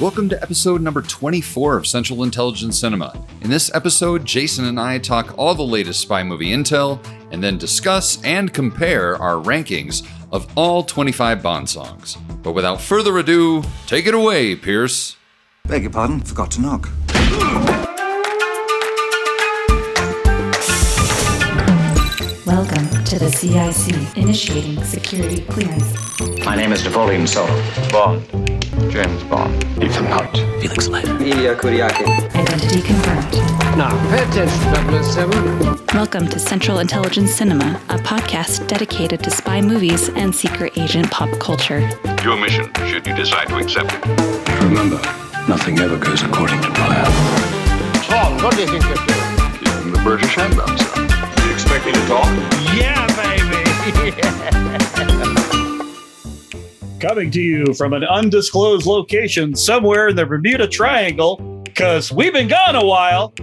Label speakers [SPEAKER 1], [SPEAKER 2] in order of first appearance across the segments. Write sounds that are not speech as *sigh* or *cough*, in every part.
[SPEAKER 1] Welcome to episode number 24 of Central Intelligence Cinema. In this episode, Jason and I talk all the latest spy movie intel and then discuss and compare our rankings of all 25 Bond songs. But without further ado, take it away, Pierce.
[SPEAKER 2] Beg your pardon, forgot to knock.
[SPEAKER 3] Welcome to the CIC, initiating security clearance.
[SPEAKER 4] My name is Napoleon Solo. Bond. James Bond. Ethan Hunt. Felix Leiter.
[SPEAKER 5] Ilya Kuryakin.
[SPEAKER 3] Identity confirmed.
[SPEAKER 6] Now, pay attention, 007.
[SPEAKER 7] Welcome to Central Intelligence Cinema, a podcast dedicated to spy movies and secret agent pop culture.
[SPEAKER 8] Your mission, should you decide to accept it.
[SPEAKER 9] Remember, nothing ever goes according to plan.
[SPEAKER 6] Tom, what do you think you're doing?
[SPEAKER 8] Using the British handbook, sir. You expect me to talk?
[SPEAKER 6] Yeah, baby! *laughs*
[SPEAKER 10] coming to you from an undisclosed location somewhere in the Bermuda Triangle, because we've been gone a while.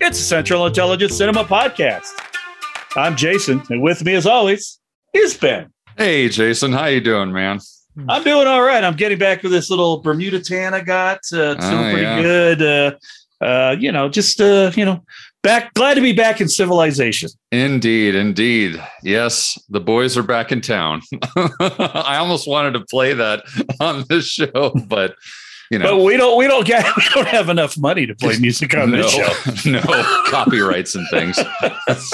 [SPEAKER 10] It's a Central Intelligence Cinema podcast. I'm Jason, and with me, as always, is Ben.
[SPEAKER 1] Hey, Jason, how you doing, man?
[SPEAKER 10] I'm doing all right. I'm getting back to this little Bermuda tan I got. Uh, it's doing
[SPEAKER 1] Oh,
[SPEAKER 10] pretty
[SPEAKER 1] yeah.
[SPEAKER 10] good. Uh, uh, you know, just uh, you know, back. Glad to be back in civilization.
[SPEAKER 1] Indeed, indeed. Yes, the boys are back in town. *laughs* I almost wanted to play that on this show, but you know,
[SPEAKER 10] But we don't. We don't get. *laughs* We don't have enough money to play music on this show. *laughs*
[SPEAKER 1] no copyrights and things.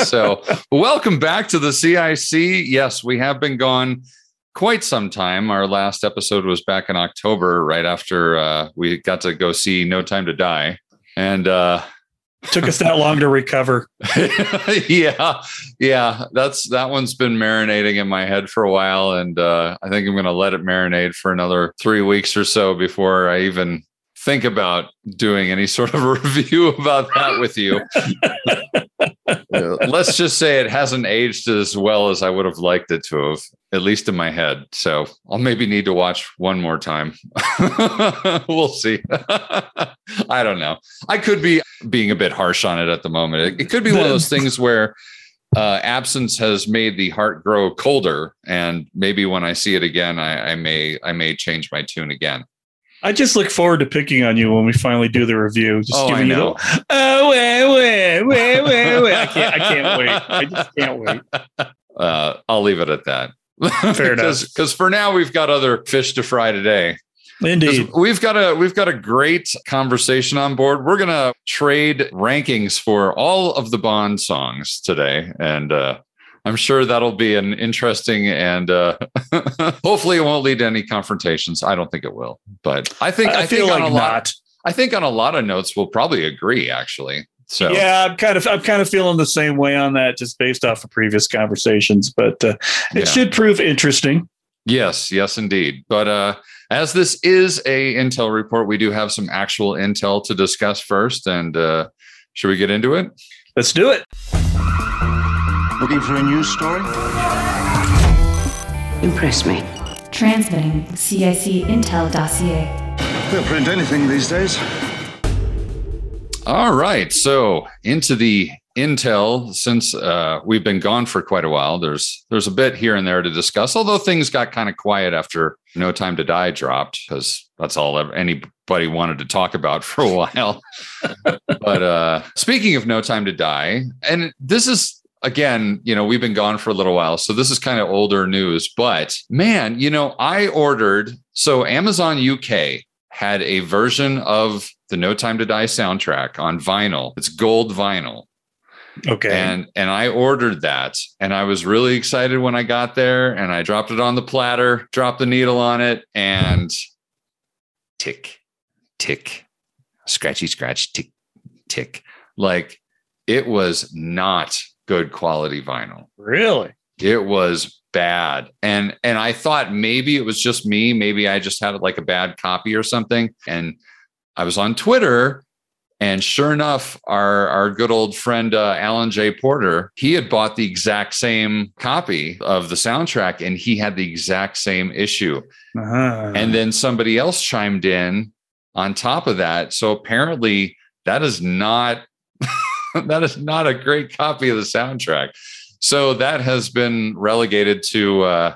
[SPEAKER 1] so, welcome back to the CIC. Yes, we have been gone quite some time. Our last episode was back in October, right after uh, we got to go see No Time to Die. And uh,
[SPEAKER 10] Took us that long to recover. *laughs*
[SPEAKER 1] yeah, yeah, that's that one's been marinating in my head for a while, and uh, I think I'm going to let it marinate for another three weeks or so before I even think about doing any sort of a *laughs* review about that with you. Let's just say it hasn't aged as well as I would have liked it to have, at least in my head. So I'll maybe need to watch one more time. *laughs* we'll see. *laughs* I don't know. I could be being a bit harsh on it at the moment. It, it could be one of those things where uh, absence has made the heart grow colder, and maybe when I see it again, I, I may I may change my tune again.
[SPEAKER 10] I just look forward to picking on you when we finally do the review. Just
[SPEAKER 1] Oh,
[SPEAKER 10] giving you the, oh, wait, wait, wait, wait, wait. I can't, I can't wait. I just can't wait. *laughs*
[SPEAKER 1] Uh, I'll leave it at that. *laughs*
[SPEAKER 10] Fair enough.
[SPEAKER 1] Because for now we've got other fish to fry today.
[SPEAKER 10] Indeed.
[SPEAKER 1] We've got a we've got a great conversation on board. We're gonna trade rankings for all of the Bond songs today, and uh, I'm sure that'll be an interesting and uh, *laughs* hopefully it won't lead to any confrontations. I don't think it will, but I think
[SPEAKER 10] I,
[SPEAKER 1] I,
[SPEAKER 10] feel
[SPEAKER 1] think
[SPEAKER 10] like
[SPEAKER 1] a lot.
[SPEAKER 10] not.
[SPEAKER 1] I think on a lot of notes we'll probably agree. Actually, so
[SPEAKER 10] Yeah, I'm kind of I'm kind of feeling the same way on that, just based off of previous conversations. But uh, it
[SPEAKER 1] Yeah.
[SPEAKER 10] should prove interesting.
[SPEAKER 1] Yes, yes, indeed. But uh, as this is a intel report, we do have some actual intel to discuss first. And uh, should we get into it?
[SPEAKER 10] Let's do it.
[SPEAKER 2] Looking for a news story?
[SPEAKER 11] Impress me.
[SPEAKER 3] Transmitting CIC Intel dossier.
[SPEAKER 2] They'll print anything these days.
[SPEAKER 1] All right. So into the intel, since uh, we've been gone for quite a while, there's there's a bit here and there to discuss. Although things got kind of quiet after No Time to Die dropped, because that's all anybody wanted to talk about *laughs* for a while. but uh, speaking of No Time to Die, and this is again, you know, we've been gone for a little while, so this is kind of older news. But man, you know, I ordered so Amazon UK had a version of the No Time to Die soundtrack on vinyl. It's gold vinyl.
[SPEAKER 10] Okay.
[SPEAKER 1] And and I ordered that and I was really excited when I got there and I dropped it on the platter, dropped the needle on it and tick tick scratchy scratch tick tick like it was not good quality vinyl.
[SPEAKER 10] Really?
[SPEAKER 1] it was bad. And and i thought maybe it was just me. Maybe i just had like a bad copy or something. And i was on twitter and sure enough our our good old friend uh, alan j. Porter he had bought the exact same copy of the soundtrack and he had the exact same issue.
[SPEAKER 10] Uh-huh.
[SPEAKER 1] and then somebody else chimed in on top of that. So apparently that is not *laughs* *laughs* that is not a great copy of the soundtrack so that has been relegated to uh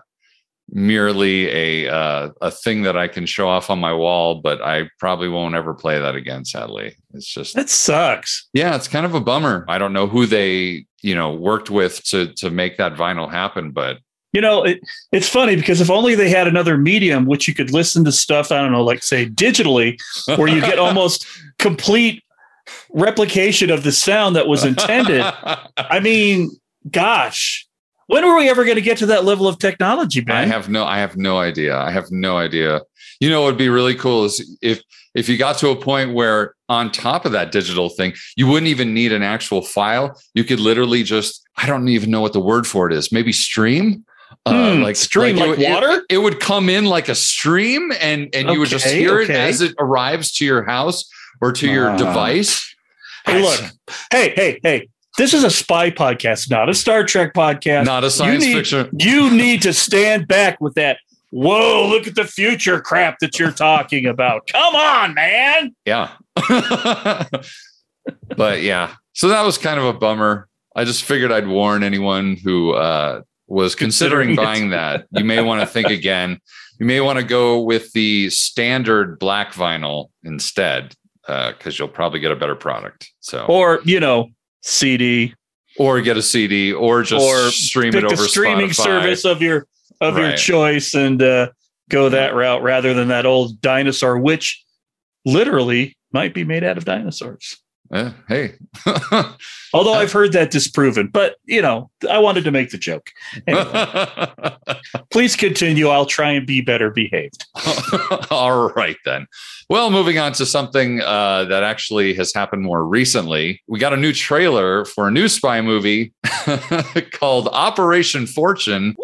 [SPEAKER 1] merely a uh, a thing that I can show off on my wall, but I probably won't ever play that again. Sadly, it's just
[SPEAKER 10] That sucks.
[SPEAKER 1] yeah, it's kind of a bummer. I don't know who they you know worked with to to make that vinyl happen, but
[SPEAKER 10] You know, it, it's funny because if only they had another medium which you could listen to stuff, I don't know, like say digitally, where you get *laughs* almost complete replication of the sound that was intended. *laughs* I mean, gosh, when were we ever going to get to that level of technology,
[SPEAKER 1] I have no I have no idea. I have no idea. You know what would be really cool is if if you got to a point where on top of that digital thing, you wouldn't even need an actual file. You could literally just I don't even know what the word for it is. Maybe stream. Uh,
[SPEAKER 10] Hmm, stream
[SPEAKER 1] it
[SPEAKER 10] like
[SPEAKER 1] would- it-
[SPEAKER 10] water?
[SPEAKER 1] It, would come in like a stream, and and you would just hear
[SPEAKER 10] okay.
[SPEAKER 1] it as it arrives to your house or to your
[SPEAKER 10] Ah.
[SPEAKER 1] device.
[SPEAKER 10] Hey, look, hey, hey, hey, this is a spy podcast, not a Star Trek podcast.
[SPEAKER 1] Not a science
[SPEAKER 10] you need,
[SPEAKER 1] fiction.
[SPEAKER 10] You need to stand back with that. Whoa, look at the future crap that you're talking about. Come on, man.
[SPEAKER 1] Yeah. *laughs* but yeah, so that was kind of a bummer. I just figured I'd warn anyone who uh, was considering,
[SPEAKER 10] Considering it.
[SPEAKER 1] buying that. You may want to think again. You may want to go with the standard black vinyl instead, because you'll probably get a better product. So,
[SPEAKER 10] Or, you know, CD
[SPEAKER 1] or get a CD, or just
[SPEAKER 10] or
[SPEAKER 1] stream it over
[SPEAKER 10] streaming
[SPEAKER 1] Spotify.
[SPEAKER 10] service of your of your choice and uh, go that route rather than that old dinosaur, which literally might be made out of dinosaurs.
[SPEAKER 1] Eh, hey, *laughs*
[SPEAKER 10] Although I've heard that disproven, but you know, I wanted to make the joke. Anyway, *laughs* please continue. I'll try and be better behaved. *laughs*
[SPEAKER 1] All right, then. Well, moving on to something uh, that actually has happened more recently. We got a new trailer for a new spy movie *laughs* called Operation Fortune.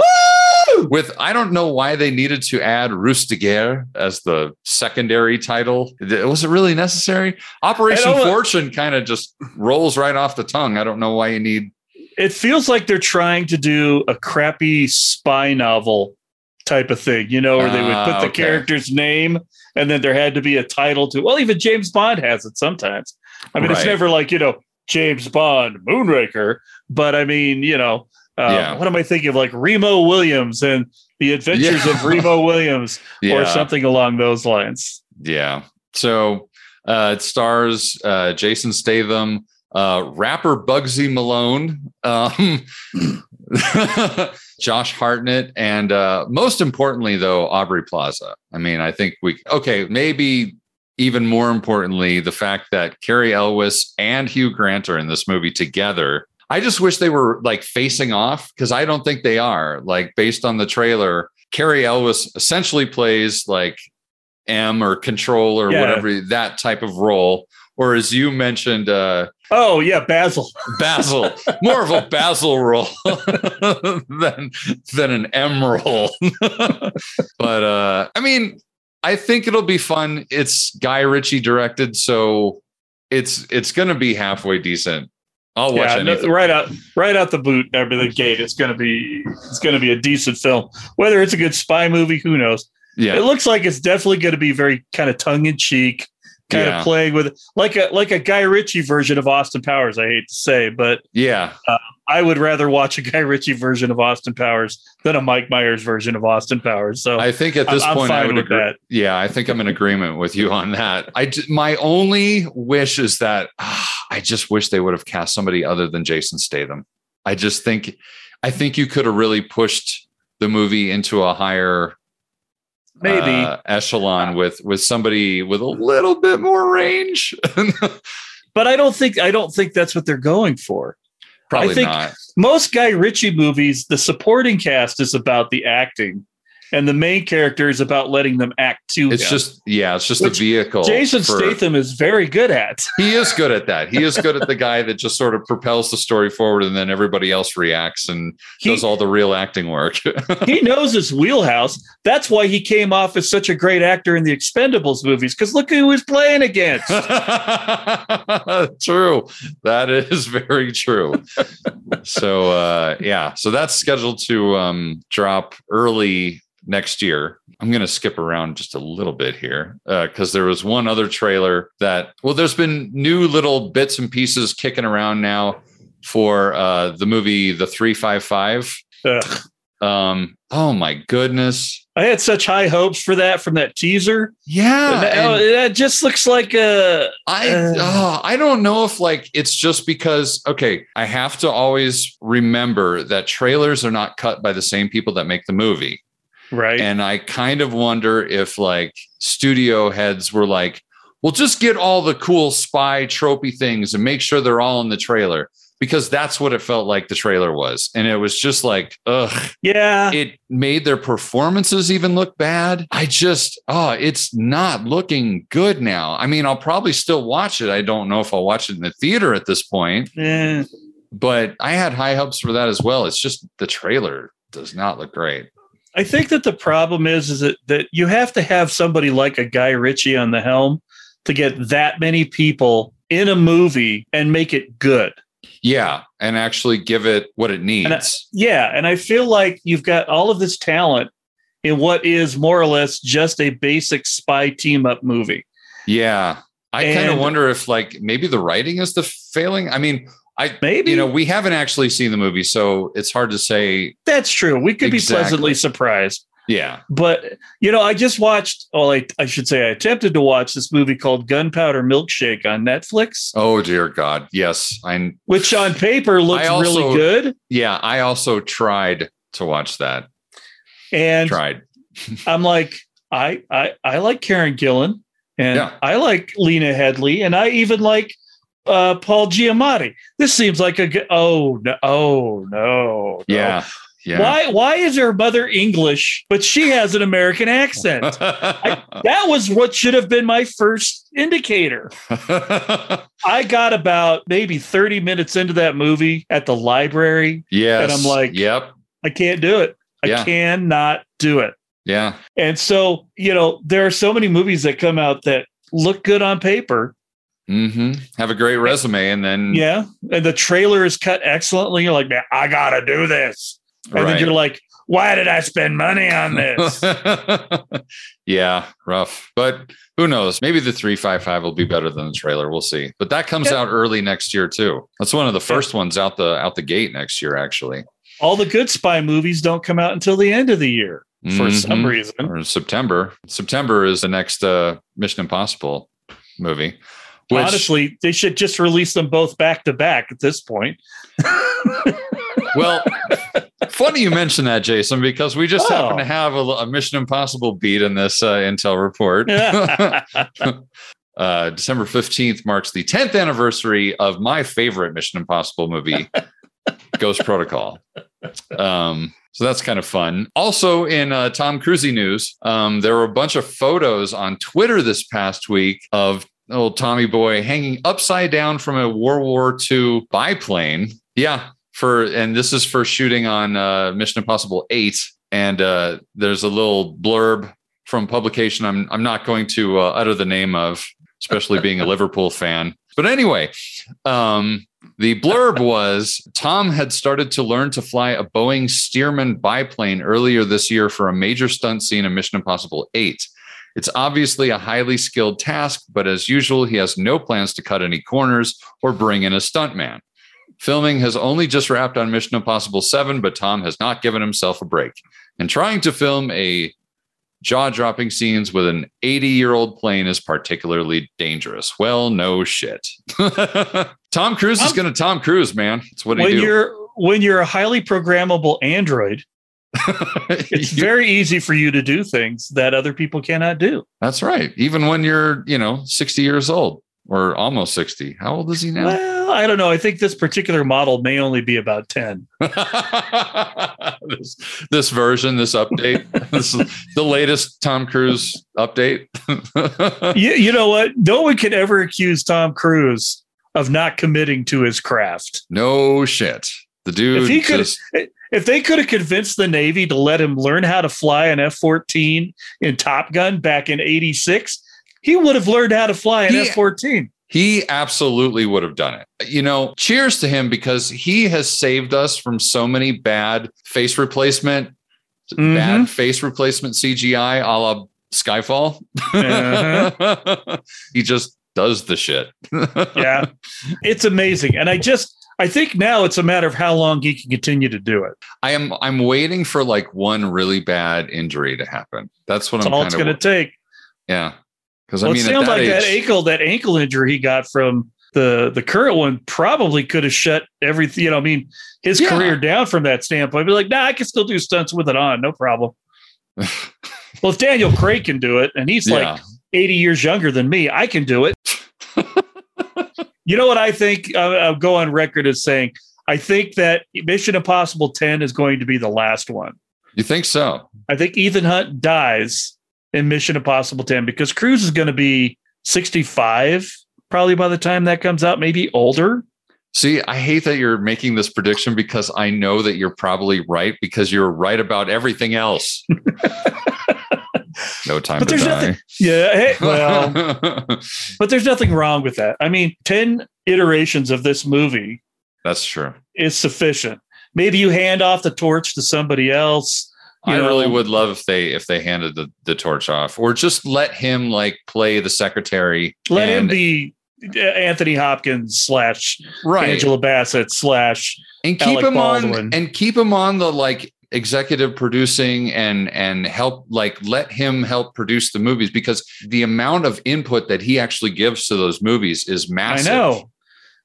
[SPEAKER 1] With I don't know why they needed to add Guerre as the secondary title. Was it really necessary? Operation Fortune kind of just rolls right off the tongue. I don't know why you need.
[SPEAKER 10] It feels like they're trying to do a crappy spy novel type of thing, you know, where they would
[SPEAKER 1] Ah,
[SPEAKER 10] put the
[SPEAKER 1] okay.
[SPEAKER 10] character's name and then there had to be a title to. Well, even James Bond has it sometimes. I mean, it's never like you know James Bond Moonraker, but I mean, you know, uh,
[SPEAKER 1] Yeah.
[SPEAKER 10] what am I thinking of? Like Remo Williams and the Adventures
[SPEAKER 1] Yeah.
[SPEAKER 10] of Remo Williams, *laughs* or something along those lines.
[SPEAKER 1] Yeah. So uh, it stars uh, Jason Statham, uh, rapper Bugsy Malone, um, *laughs* *clears throat* *laughs* Josh Hartnett, and uh, most importantly, though, Aubrey Plaza. I mean, I think we, okay, maybe even more importantly, the fact that Cary Elwes and Hugh Grant are in this movie together. I just wish they were like facing off because I don't think they are. Like, based on the trailer, Cary Elwes essentially plays like M or control or
[SPEAKER 10] Yeah.
[SPEAKER 1] whatever that type of role. Or as you mentioned, uh,
[SPEAKER 10] Oh yeah, Basil.
[SPEAKER 1] Basil, more of a *laughs* Basil roll *laughs* than than an M role. *laughs* but uh, I mean, I think it'll be fun. It's Guy Ritchie directed, so it's it's going to be halfway decent. I'll watch
[SPEAKER 10] yeah,
[SPEAKER 1] anything.
[SPEAKER 10] right out right out the boot, over the gate. It's gonna be it's gonna be a decent film. Whether it's a good spy movie, who knows?
[SPEAKER 1] yeah,
[SPEAKER 10] It looks like it's definitely going to be very kind of tongue in cheek, kind
[SPEAKER 1] Yeah.
[SPEAKER 10] of playing with like a like a Guy Ritchie version of Austin Powers. I hate to say, but
[SPEAKER 1] yeah,
[SPEAKER 10] I would rather watch a Guy Ritchie version of Austin Powers than a Mike Myers version of Austin Powers. So
[SPEAKER 1] I think at this
[SPEAKER 10] I'm- I'm
[SPEAKER 1] point I would agree.
[SPEAKER 10] that.
[SPEAKER 1] Yeah, I think I'm in agreement with you on that. I my only wish is that ah, I just wish they would have cast somebody other than Jason Statham. I just think I think you could have really pushed the movie into a higher
[SPEAKER 10] maybe
[SPEAKER 1] uh, echelon with with somebody with a little bit more range. *laughs*
[SPEAKER 10] but I don't think I don't think that's what they're going for.
[SPEAKER 1] Probably
[SPEAKER 10] think-
[SPEAKER 1] not.
[SPEAKER 10] Most Guy Ritchie movies, the supporting cast is about the acting, and the main character is about letting them act to
[SPEAKER 1] It's
[SPEAKER 10] him.
[SPEAKER 1] just yeah, it's just a vehicle.
[SPEAKER 10] Jason
[SPEAKER 1] for-
[SPEAKER 10] Statham is very good at. *laughs*
[SPEAKER 1] He is good at that. He is good at the guy that just sort of propels the story forward, and then everybody else reacts and
[SPEAKER 10] He-
[SPEAKER 1] does all the real acting work. *laughs*
[SPEAKER 10] he knows his wheelhouse. That's why he came off as such a great actor in the Expendables movies. Because look who he was playing against. *laughs*
[SPEAKER 1] true. That is very true. so uh yeah, so that's scheduled to um drop early next year. I'm going to skip around just a little bit here because there was one other trailer that well there's been new little bits and pieces kicking around now for uh the movie The 355
[SPEAKER 10] Ugh.
[SPEAKER 1] Um, oh my goodness.
[SPEAKER 10] I had such high hopes for that from that teaser.
[SPEAKER 1] Yeah.
[SPEAKER 10] That, that just looks like a.
[SPEAKER 1] I
[SPEAKER 10] Uh.
[SPEAKER 1] oh, I don't know if like it's just because okay, I have to always remember that trailers are not cut by the same people that make the movie.
[SPEAKER 10] Right.
[SPEAKER 1] And I kind of wonder if like studio heads were like, well, just get all the cool spy tropey things and make sure they're all in the trailer because that's what it felt like the trailer was. And it was just like, ugh,
[SPEAKER 10] yeah.
[SPEAKER 1] it made their performances even look bad. I just, oh, it's not looking good now. I mean, I'll probably still watch it. I don't know if I'll watch it in the theater at this point,
[SPEAKER 10] Eh.
[SPEAKER 1] but I had high hopes for that as well. It's just the trailer does not look great.
[SPEAKER 10] I think that the problem is is that, that you have to have somebody like a Guy Ritchie on the helm to get that many people in a movie and make it good.
[SPEAKER 1] Yeah, and actually give it what it needs.
[SPEAKER 10] And I- Yeah, and I feel like you've got all of this talent in what is more or less just a basic spy team up movie.
[SPEAKER 1] yeah. I kind of wonder if like maybe the writing is the failing. I mean, I
[SPEAKER 10] Maybe
[SPEAKER 1] you know, we haven't actually seen the movie, so it's hard to say.
[SPEAKER 10] that's true. We could be pleasantly surprised.
[SPEAKER 1] Yeah.
[SPEAKER 10] But you know, I just watched. Well, I, I should say I attempted to watch this movie called Gunpowder Milkshake on Netflix,
[SPEAKER 1] Oh dear God. Yes. I
[SPEAKER 10] which on paper looks
[SPEAKER 1] also-
[SPEAKER 10] really good.
[SPEAKER 1] yeah, I also tried to watch that.
[SPEAKER 10] And
[SPEAKER 1] Tried. *laughs*
[SPEAKER 10] I'm like, I I I like Karen Gillan, and
[SPEAKER 1] Yeah.
[SPEAKER 10] I like Lena Headey, and I even like uh, Paul Giamatti. This seems like a good. Oh no! Oh no! no.
[SPEAKER 1] Yeah. Yeah.
[SPEAKER 10] Why? Why is her mother English, but she has an American accent? *laughs* That was what should have been my first indicator. *laughs* I got about maybe 30 minutes into that movie at the library.
[SPEAKER 1] yes.
[SPEAKER 10] And I'm like-
[SPEAKER 1] Yep.
[SPEAKER 10] I can't do it. I
[SPEAKER 1] Yeah.
[SPEAKER 10] cannot do it.
[SPEAKER 1] Yeah.
[SPEAKER 10] And so, you know, there are so many movies that come out that look good on paper.
[SPEAKER 1] Hmm Have a great resume, and then
[SPEAKER 10] Yeah. And the trailer is cut excellently. You're like, man, I got to do this. And then you're like, why did I spend money on this? *laughs*
[SPEAKER 1] yeah, rough. But who knows? Maybe the 355 will be better than the trailer. We'll see. But that comes
[SPEAKER 10] Yeah.
[SPEAKER 1] out early next year too. That's one of the first ones out the out the gate next year actually.
[SPEAKER 10] All the good spy movies don't come out until the end of the year for some
[SPEAKER 1] Mhm.
[SPEAKER 10] reason.
[SPEAKER 1] Or September. September is the next uh Mission Impossible movie. Which,
[SPEAKER 10] Honestly, they should just release them both back to back at this point. *laughs*
[SPEAKER 1] well, funny you mention that, Jason, because we just
[SPEAKER 10] Oh.
[SPEAKER 1] happen to have a, a Mission Impossible beat in this uh, Intel report. *laughs* uh, December 15th marks the 10th anniversary of my favorite Mission Impossible movie, *laughs* Ghost Protocol. Um, so that's kind of fun. Also, in uh, Tom Cruise news, um, there were a bunch of photos on Twitter this past week of old Tommy Boy hanging upside down from a World War II biplane. Yeah, for and this is for shooting on uh, Mission Impossible 8. And uh, there's a little blurb from publication I'm I'm not going to uh, utter the name of, especially being a *laughs* Liverpool fan. But anyway, um, the blurb *laughs* was Tom had started to learn to fly a Boeing Stearman biplane earlier this year for a major stunt scene in Mission Impossible 8. It's obviously a highly skilled task, but as usual, he has no plans to cut any corners or bring in a stuntman. Filming has only just wrapped on Mission Impossible 7, but Tom has not given himself a break. And trying to film a jaw dropping scenes with an 80 year old plane is particularly dangerous. Well, no shit. *laughs* Tom Cruise is
[SPEAKER 10] Um,
[SPEAKER 1] going to Tom Cruise, man. That's what he
[SPEAKER 10] when
[SPEAKER 1] do.
[SPEAKER 10] you're when you're a highly programmable android, *laughs* it's very easy for you to do things that other people cannot do.
[SPEAKER 1] That's right. Even when you're, you know, 60 years old or almost 60. How old is he now?
[SPEAKER 10] Well, I don't know. I think this particular model may only be about 10. *laughs*
[SPEAKER 1] this, this version, this update, *laughs* this is the latest Tom Cruise update.
[SPEAKER 10] you, you know what? No one can ever accuse Tom Cruise of not committing to his craft.
[SPEAKER 1] no shit. The dude
[SPEAKER 10] If he could
[SPEAKER 1] just,
[SPEAKER 10] if they could have convinced the Navy to let him learn how to fly an F 14 in Top Gun back in 86, he would have learned how to fly an F 14.
[SPEAKER 1] he absolutely would have done it. You know, cheers to him because he has saved us from so many bad face replacement,
[SPEAKER 10] Mhm.
[SPEAKER 1] bad face replacement CGI a la Skyfall.
[SPEAKER 10] Uh-huh. *laughs*
[SPEAKER 1] he just does the shit. *laughs*
[SPEAKER 10] yeah it's amazing and i just I think now it's a matter of how long he can continue to do it.
[SPEAKER 1] I am I'm waiting for like one really bad injury to happen. That's what
[SPEAKER 10] That's
[SPEAKER 1] I'm
[SPEAKER 10] all it's going to take.
[SPEAKER 1] yeah. Because
[SPEAKER 10] Well,
[SPEAKER 1] I mean,
[SPEAKER 10] it sounds
[SPEAKER 1] that
[SPEAKER 10] like
[SPEAKER 1] age,
[SPEAKER 10] that ankle that ankle injury he got from the the current one probably could have shut everything. You know, I mean, his
[SPEAKER 1] Yeah.
[SPEAKER 10] career down from that standpoint. But like, nah, I can still do stunts with it on, no problem. *laughs* well, if Daniel Craig can do it, and he's
[SPEAKER 1] yeah.
[SPEAKER 10] like 80 years younger than me, I can do it. You know what I think? Uh, I'll go on record as saying I think that Mission Impossible 10 is going to be the last one.
[SPEAKER 1] you think so?
[SPEAKER 10] I think Ethan Hunt dies in Mission Impossible 10 because Cruise is going to be 65 probably by the time that comes out, maybe older.
[SPEAKER 1] See, I hate that you're making this prediction because I know that you're probably right because you're right about everything else. *laughs* *laughs* no time
[SPEAKER 10] But
[SPEAKER 1] to
[SPEAKER 10] there's
[SPEAKER 1] die.
[SPEAKER 10] nothing. *laughs* Yeah. Hey, *laughs* well, but there's nothing wrong with that. I mean, 10 iterations of this movie
[SPEAKER 1] That's true.
[SPEAKER 10] is sufficient. Maybe you hand off the torch to somebody else. you
[SPEAKER 1] I
[SPEAKER 10] know.
[SPEAKER 1] really would love if they if they handed the, the torch off or just let him like play the secretary.
[SPEAKER 10] Let him be uh, Anthony Hopkins slash
[SPEAKER 1] right
[SPEAKER 10] Angela Bassett slash
[SPEAKER 1] and keep
[SPEAKER 10] Alec
[SPEAKER 1] him
[SPEAKER 10] Baldwin.
[SPEAKER 1] on and keep him on the like executive producing and and help like let him help produce the movies because the amount of input that he actually gives to those movies is massive.
[SPEAKER 10] I know.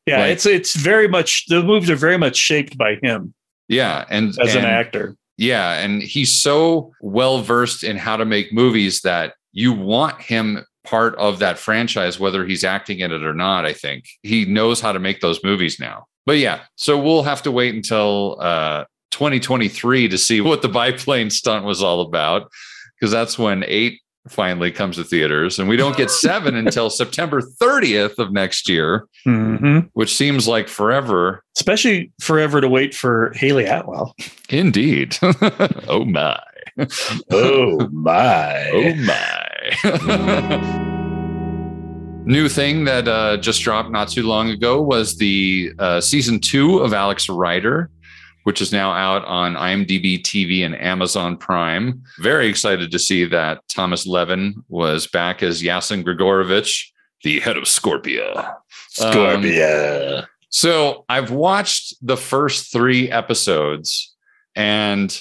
[SPEAKER 10] Yeah,
[SPEAKER 1] Like-
[SPEAKER 10] it's it's very much the movies are very much shaped by him
[SPEAKER 1] Yeah, and
[SPEAKER 10] as an actor.
[SPEAKER 1] Yeah, and he's so well versed in how to make movies that you want him part of that franchise, whether he's acting in it or not. I think he knows how to make those movies now. But yeah, so we'll have to wait until uh, 2023 to see *laughs* what the biplane stunt was all about, because that's when eight finally comes to theaters, and we don't get *laughs* seven until September 30th of next year,
[SPEAKER 10] Mm-hmm.
[SPEAKER 1] which seems like forever.
[SPEAKER 10] Especially forever to wait for Hayley Atwell.
[SPEAKER 1] Indeed. *laughs* oh my.
[SPEAKER 10] Oh my!
[SPEAKER 1] Oh my. New thing that uh, just dropped not too long ago was the uh, season two of Alex Rider, which is now out on IMDb TV and Amazon Prime. Very excited to see that Thomas Levin was back as Yassen Gregorovich, the head of Scorpia. Um, so I've watched the first three episodes, and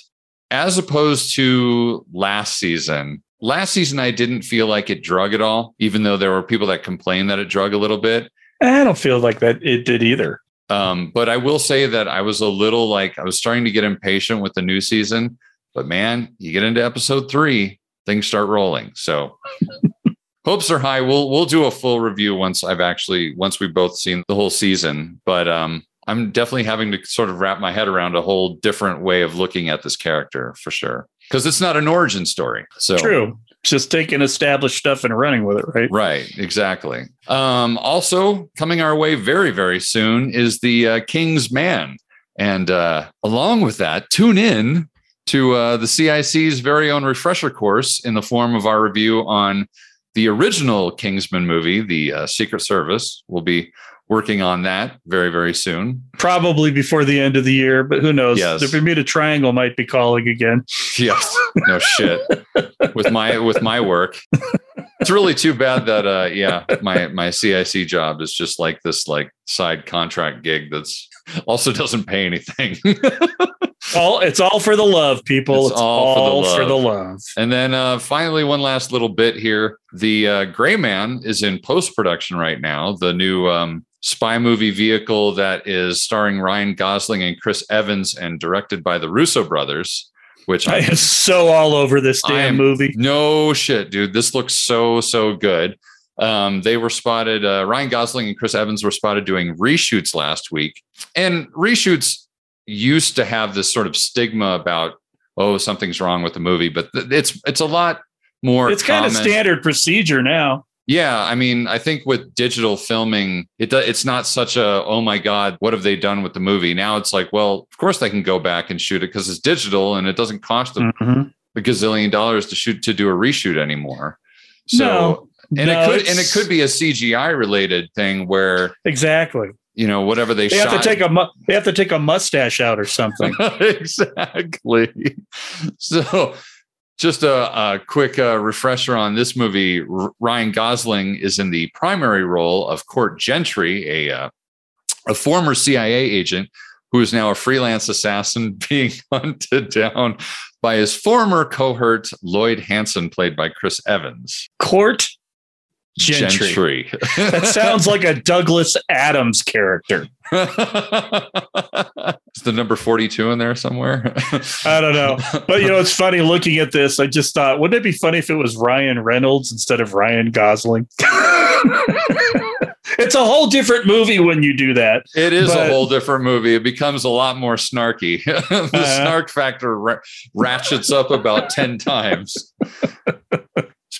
[SPEAKER 1] as opposed to last season, last season I didn't feel like it drug at all, even though there were people that complained that it drug a little bit.
[SPEAKER 10] I don't feel like that it did either.
[SPEAKER 1] Um, but I will say that I was a little like I was starting to get impatient with the new season. But man, you get into episode three, things start rolling. So *laughs* hopes are high. We'll we'll do a full review once I've actually once we've both seen the whole season. But um, I'm definitely having to sort of wrap my head around a whole different way of looking at this character for sure. Because it's not an origin story. So
[SPEAKER 10] True. Just taking established stuff and running with it, right?
[SPEAKER 1] Right, exactly. Um, also, coming our way very, very soon is the uh, King's Man. And uh, along with that, tune in to uh, the CIC's very own refresher course in the form of our review on the original Kingsman movie, The uh, Secret Service. We'll be working on that very, very soon.
[SPEAKER 10] Probably before the end of the year, but who knows?
[SPEAKER 1] Yes.
[SPEAKER 10] The Bermuda Triangle might be calling again.
[SPEAKER 1] Yes, no shit. with my with my work, it's really too bad that uh, yeah, my my CIC job is just like this like side contract gig that's also doesn't pay anything. *laughs*
[SPEAKER 10] All it's all for the love, people.
[SPEAKER 1] It's
[SPEAKER 10] It's,
[SPEAKER 1] all for the
[SPEAKER 10] all for the,
[SPEAKER 1] love.
[SPEAKER 10] love.
[SPEAKER 1] and then uh, finally, one last little bit here: the uh, Gray Man is in post production right now. The new um, spy movie vehicle that is starring Ryan Gosling and Chris Evans and directed by the Russo brothers. Which
[SPEAKER 10] I
[SPEAKER 1] I
[SPEAKER 10] am so all over this damn
[SPEAKER 1] am-
[SPEAKER 10] movie.
[SPEAKER 1] No shit, dude. This looks so so good. Um, they were spotted. Uh, Ryan Gosling and Chris Evans were spotted doing reshoots last week, and reshoots used to have this sort of stigma about oh something's wrong with the movie, but th- it's it's a lot more.
[SPEAKER 10] It's kind of standard procedure now.
[SPEAKER 1] Yeah, I mean, I think with digital filming, it it's not such a oh my god, what have they done with the movie? Now it's like, well, of course they can go back and shoot it because it's digital and it doesn't cost them
[SPEAKER 10] Mhm.
[SPEAKER 1] a gazillion dollars to shoot to do a reshoot anymore. So
[SPEAKER 10] No,
[SPEAKER 1] and
[SPEAKER 10] no,
[SPEAKER 1] it could and it could be a CGI related thing where
[SPEAKER 10] exactly.
[SPEAKER 1] you know whatever they,
[SPEAKER 10] They
[SPEAKER 1] shot.
[SPEAKER 10] have to take a mu- they have to take a mustache out or something. *laughs*
[SPEAKER 1] exactly. So just a, a quick uh, refresher on this movie. R- Ryan Gosling is in the primary role of Court Gentry, a uh, a former CIA agent who is now a freelance assassin *laughs* being hunted down by his former cohort, Lloyd Hansen, played by Chris Evans.
[SPEAKER 10] Court Gentry. that sounds like a Douglas Adams character. *laughs*
[SPEAKER 1] Is the number 42 in there somewhere?
[SPEAKER 10] I don't know. *laughs* But you know, it's funny looking at this. I just thought, wouldn't it be funny if it was Ryan Reynolds instead of Ryan Gosling? *laughs* it's a whole different movie when you do that.
[SPEAKER 1] It is
[SPEAKER 10] But-
[SPEAKER 1] a whole different movie. It becomes a lot more snarky. the
[SPEAKER 10] Uh-huh.
[SPEAKER 1] snark factor ra- ratchets up about 10 times.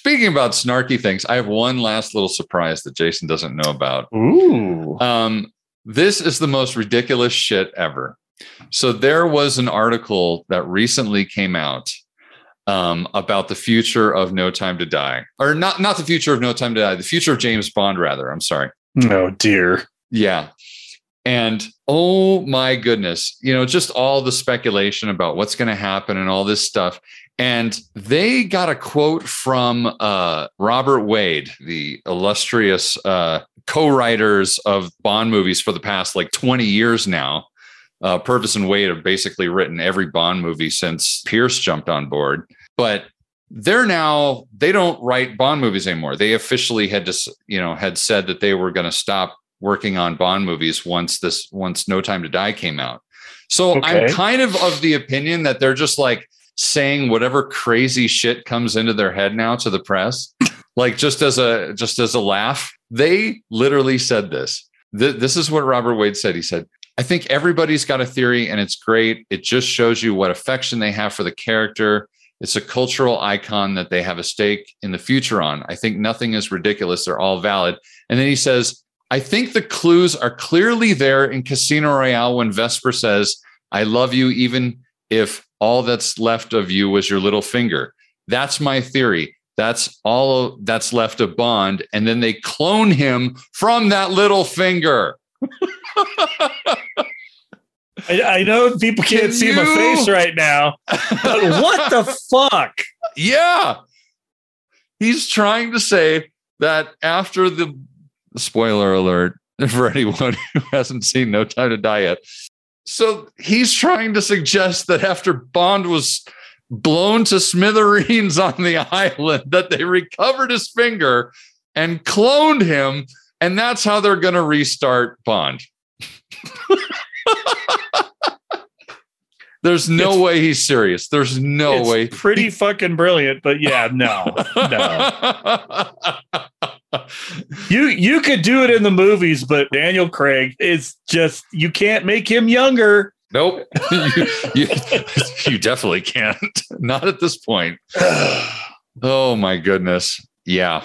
[SPEAKER 1] Speaking about snarky things, I have one last little surprise that Jason doesn't know about.
[SPEAKER 10] Ooh.
[SPEAKER 1] Um, this is the most ridiculous shit ever. So there was an article that recently came out um, about the future of No Time to Die, or not not the future of No Time to Die, the future of James Bond, rather. I'm sorry.
[SPEAKER 10] Oh dear.
[SPEAKER 1] Yeah. And oh my goodness, you know, just all the speculation about what's going to happen and all this stuff. And they got a quote from uh, Robert Wade, the illustrious uh, co writers of Bond movies for the past like 20 years now. Uh, Purvis and Wade have basically written every Bond movie since Pierce jumped on board. But they're now they don't write bond movies anymore they officially had just you know had said that they were going to stop working on bond movies once this once no time to die came out so i'm kind of of the opinion that they're just like saying whatever crazy shit comes into their head now to the press like just as a just as a laugh they literally said this Th- this is what robert wade said he said i think everybody's got a theory and it's great it just shows you what affection they have for the character it's a cultural icon that they have a stake in the future on. I think nothing is ridiculous. They're all valid. And then he says, I think the clues are clearly there in Casino Royale when Vesper says, I love you, even if all that's left of you was your little finger. That's my theory. That's all that's left of Bond. And then they clone him from that little finger. *laughs*
[SPEAKER 10] I, I know people can't
[SPEAKER 1] Can
[SPEAKER 10] see my face right now, but what the *laughs* fuck?
[SPEAKER 1] Yeah. He's trying to say that after the spoiler alert for anyone who hasn't seen No Time to Die yet. So he's trying to suggest that after Bond was blown to smithereens *laughs* on the island, that they recovered his finger and cloned him. And that's how they're going to restart Bond. There's no
[SPEAKER 10] It's-
[SPEAKER 1] way he's serious. There's no
[SPEAKER 10] It's
[SPEAKER 1] way.
[SPEAKER 10] Pretty fucking brilliant, but yeah, no, no. *laughs* You you could do it in the movies, but Daniel Craig is just you can't make him younger.
[SPEAKER 1] Nope. *laughs* you, you, you definitely can't. Not at this point. *sighs* Oh my goodness. Yeah.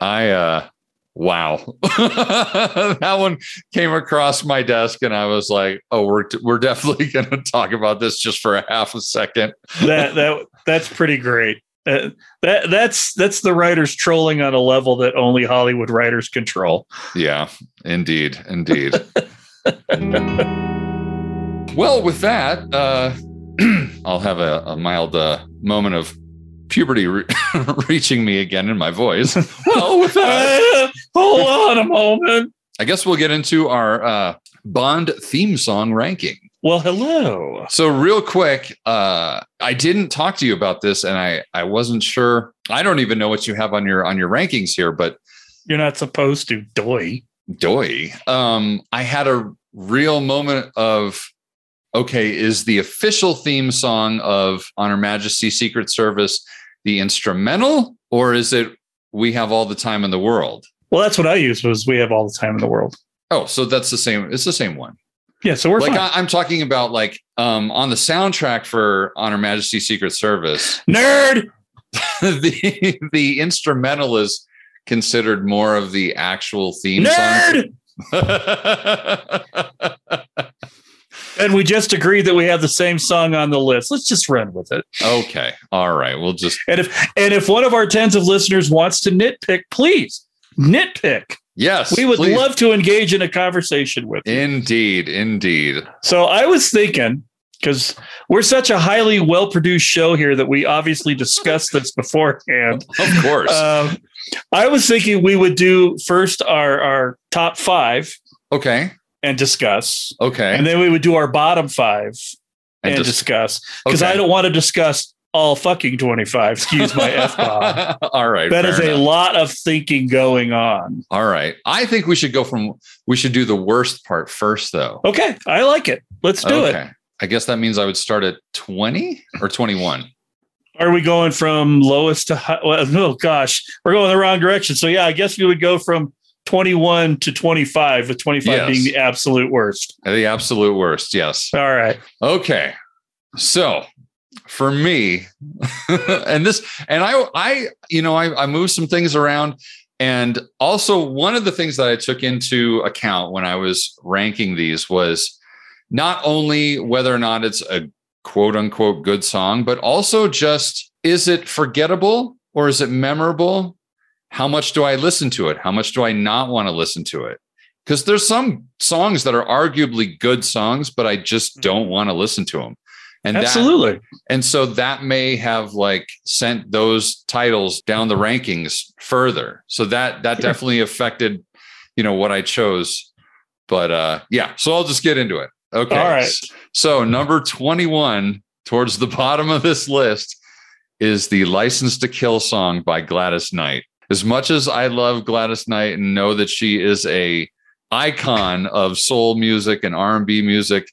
[SPEAKER 1] I uh wow. *laughs* that one came across my desk and I was like, "Oh, we're we're definitely *laughs* going to talk about this just for a half a second.
[SPEAKER 10] That that that's pretty great. Uh, that that's that's the writers trolling on a level that only Hollywood writers control.
[SPEAKER 1] Yeah, indeed, indeed. *laughs* well, with that, uh, *clears throat* I'll have a, a mild uh, moment of puberty re- *laughs* reaching me again in my voice. *laughs* well, with that,
[SPEAKER 10] hold on a moment.
[SPEAKER 1] I guess we'll get into our uh, Bond theme song ranking.
[SPEAKER 10] Well, hello.
[SPEAKER 1] So, real quick, uh, I didn't talk to you about this, and I I wasn't sure. I don't even know what you have on your on your rankings here, but
[SPEAKER 10] You're not supposed to, doy.
[SPEAKER 1] doy. Um, I had a real moment of okay, is the official theme song of On Her Majesty Secret Service the instrumental, or is it We Have All the Time in the World?
[SPEAKER 10] Well, that's what I used was we have all the time in the world.
[SPEAKER 1] Oh, so that's the same. It's the same one.
[SPEAKER 10] Yeah, so we're
[SPEAKER 1] like
[SPEAKER 10] fine.
[SPEAKER 1] I, I'm talking about like um on the soundtrack for On Her Majesty Secret Service, *laughs*
[SPEAKER 10] Nerd. *laughs*
[SPEAKER 1] the the instrumental is considered more of the actual theme
[SPEAKER 10] Nerd.
[SPEAKER 1] song. *laughs*
[SPEAKER 10] And we just agreed that we have the same song on the list. Let's just run with it.
[SPEAKER 1] okay. All right. We'll just
[SPEAKER 10] And if and if one of our tens of listeners wants to nitpick, please nitpick.
[SPEAKER 1] Yes.
[SPEAKER 10] We would
[SPEAKER 1] please.
[SPEAKER 10] love to engage in a conversation with you.
[SPEAKER 1] Indeed, indeed.
[SPEAKER 10] So I was thinking, because we're such a highly well produced show here that we obviously discussed this beforehand. *laughs*
[SPEAKER 1] Of course.
[SPEAKER 10] Um, I was thinking we would do first our, our top five,
[SPEAKER 1] okay.
[SPEAKER 10] and discuss.
[SPEAKER 1] Okay.
[SPEAKER 10] And then we would do our bottom five and,
[SPEAKER 1] And dis-
[SPEAKER 10] discuss because
[SPEAKER 1] Okay.
[SPEAKER 10] I don't want to discuss all fucking 25. Excuse my F bomb. *laughs*
[SPEAKER 1] all right.
[SPEAKER 10] That
[SPEAKER 1] is
[SPEAKER 10] is a lot of thinking going on.
[SPEAKER 1] All right. I think we should go from we should do the worst part first though.
[SPEAKER 10] Okay. I like it. Let's do it.
[SPEAKER 1] I guess that means I would start at 20 or 21.
[SPEAKER 10] Are we going from lowest to high? Well, oh gosh, we're going the wrong direction. So yeah, I guess we would go from 21 to 25, with 25
[SPEAKER 1] Yes.
[SPEAKER 10] being the absolute worst.
[SPEAKER 1] The absolute worst. Yes.
[SPEAKER 10] All right.
[SPEAKER 1] Okay. So for me, *laughs* and this, and I, I, you know, I, I moved some things around. And also, one of the things that I took into account when I was ranking these was not only whether or not it's a quote unquote good song, but also just is it forgettable or is it memorable? How much do I listen to it? How much do I not want to listen to it? Because there's some songs that are arguably good songs, but I just mm. don't want to listen to them. And that,
[SPEAKER 10] Absolutely.
[SPEAKER 1] and so that may have like sent those titles down the rankings further. So that that definitely affected, you know, what I chose. But uh yeah, so I'll just get into it. Okay.
[SPEAKER 10] All right.
[SPEAKER 1] So number 21 towards the *laughs* bottom of this list is the License to Kill song by Gladys Knight. As much as I love Gladys Knight and know that she is a icon of soul music and R&B music,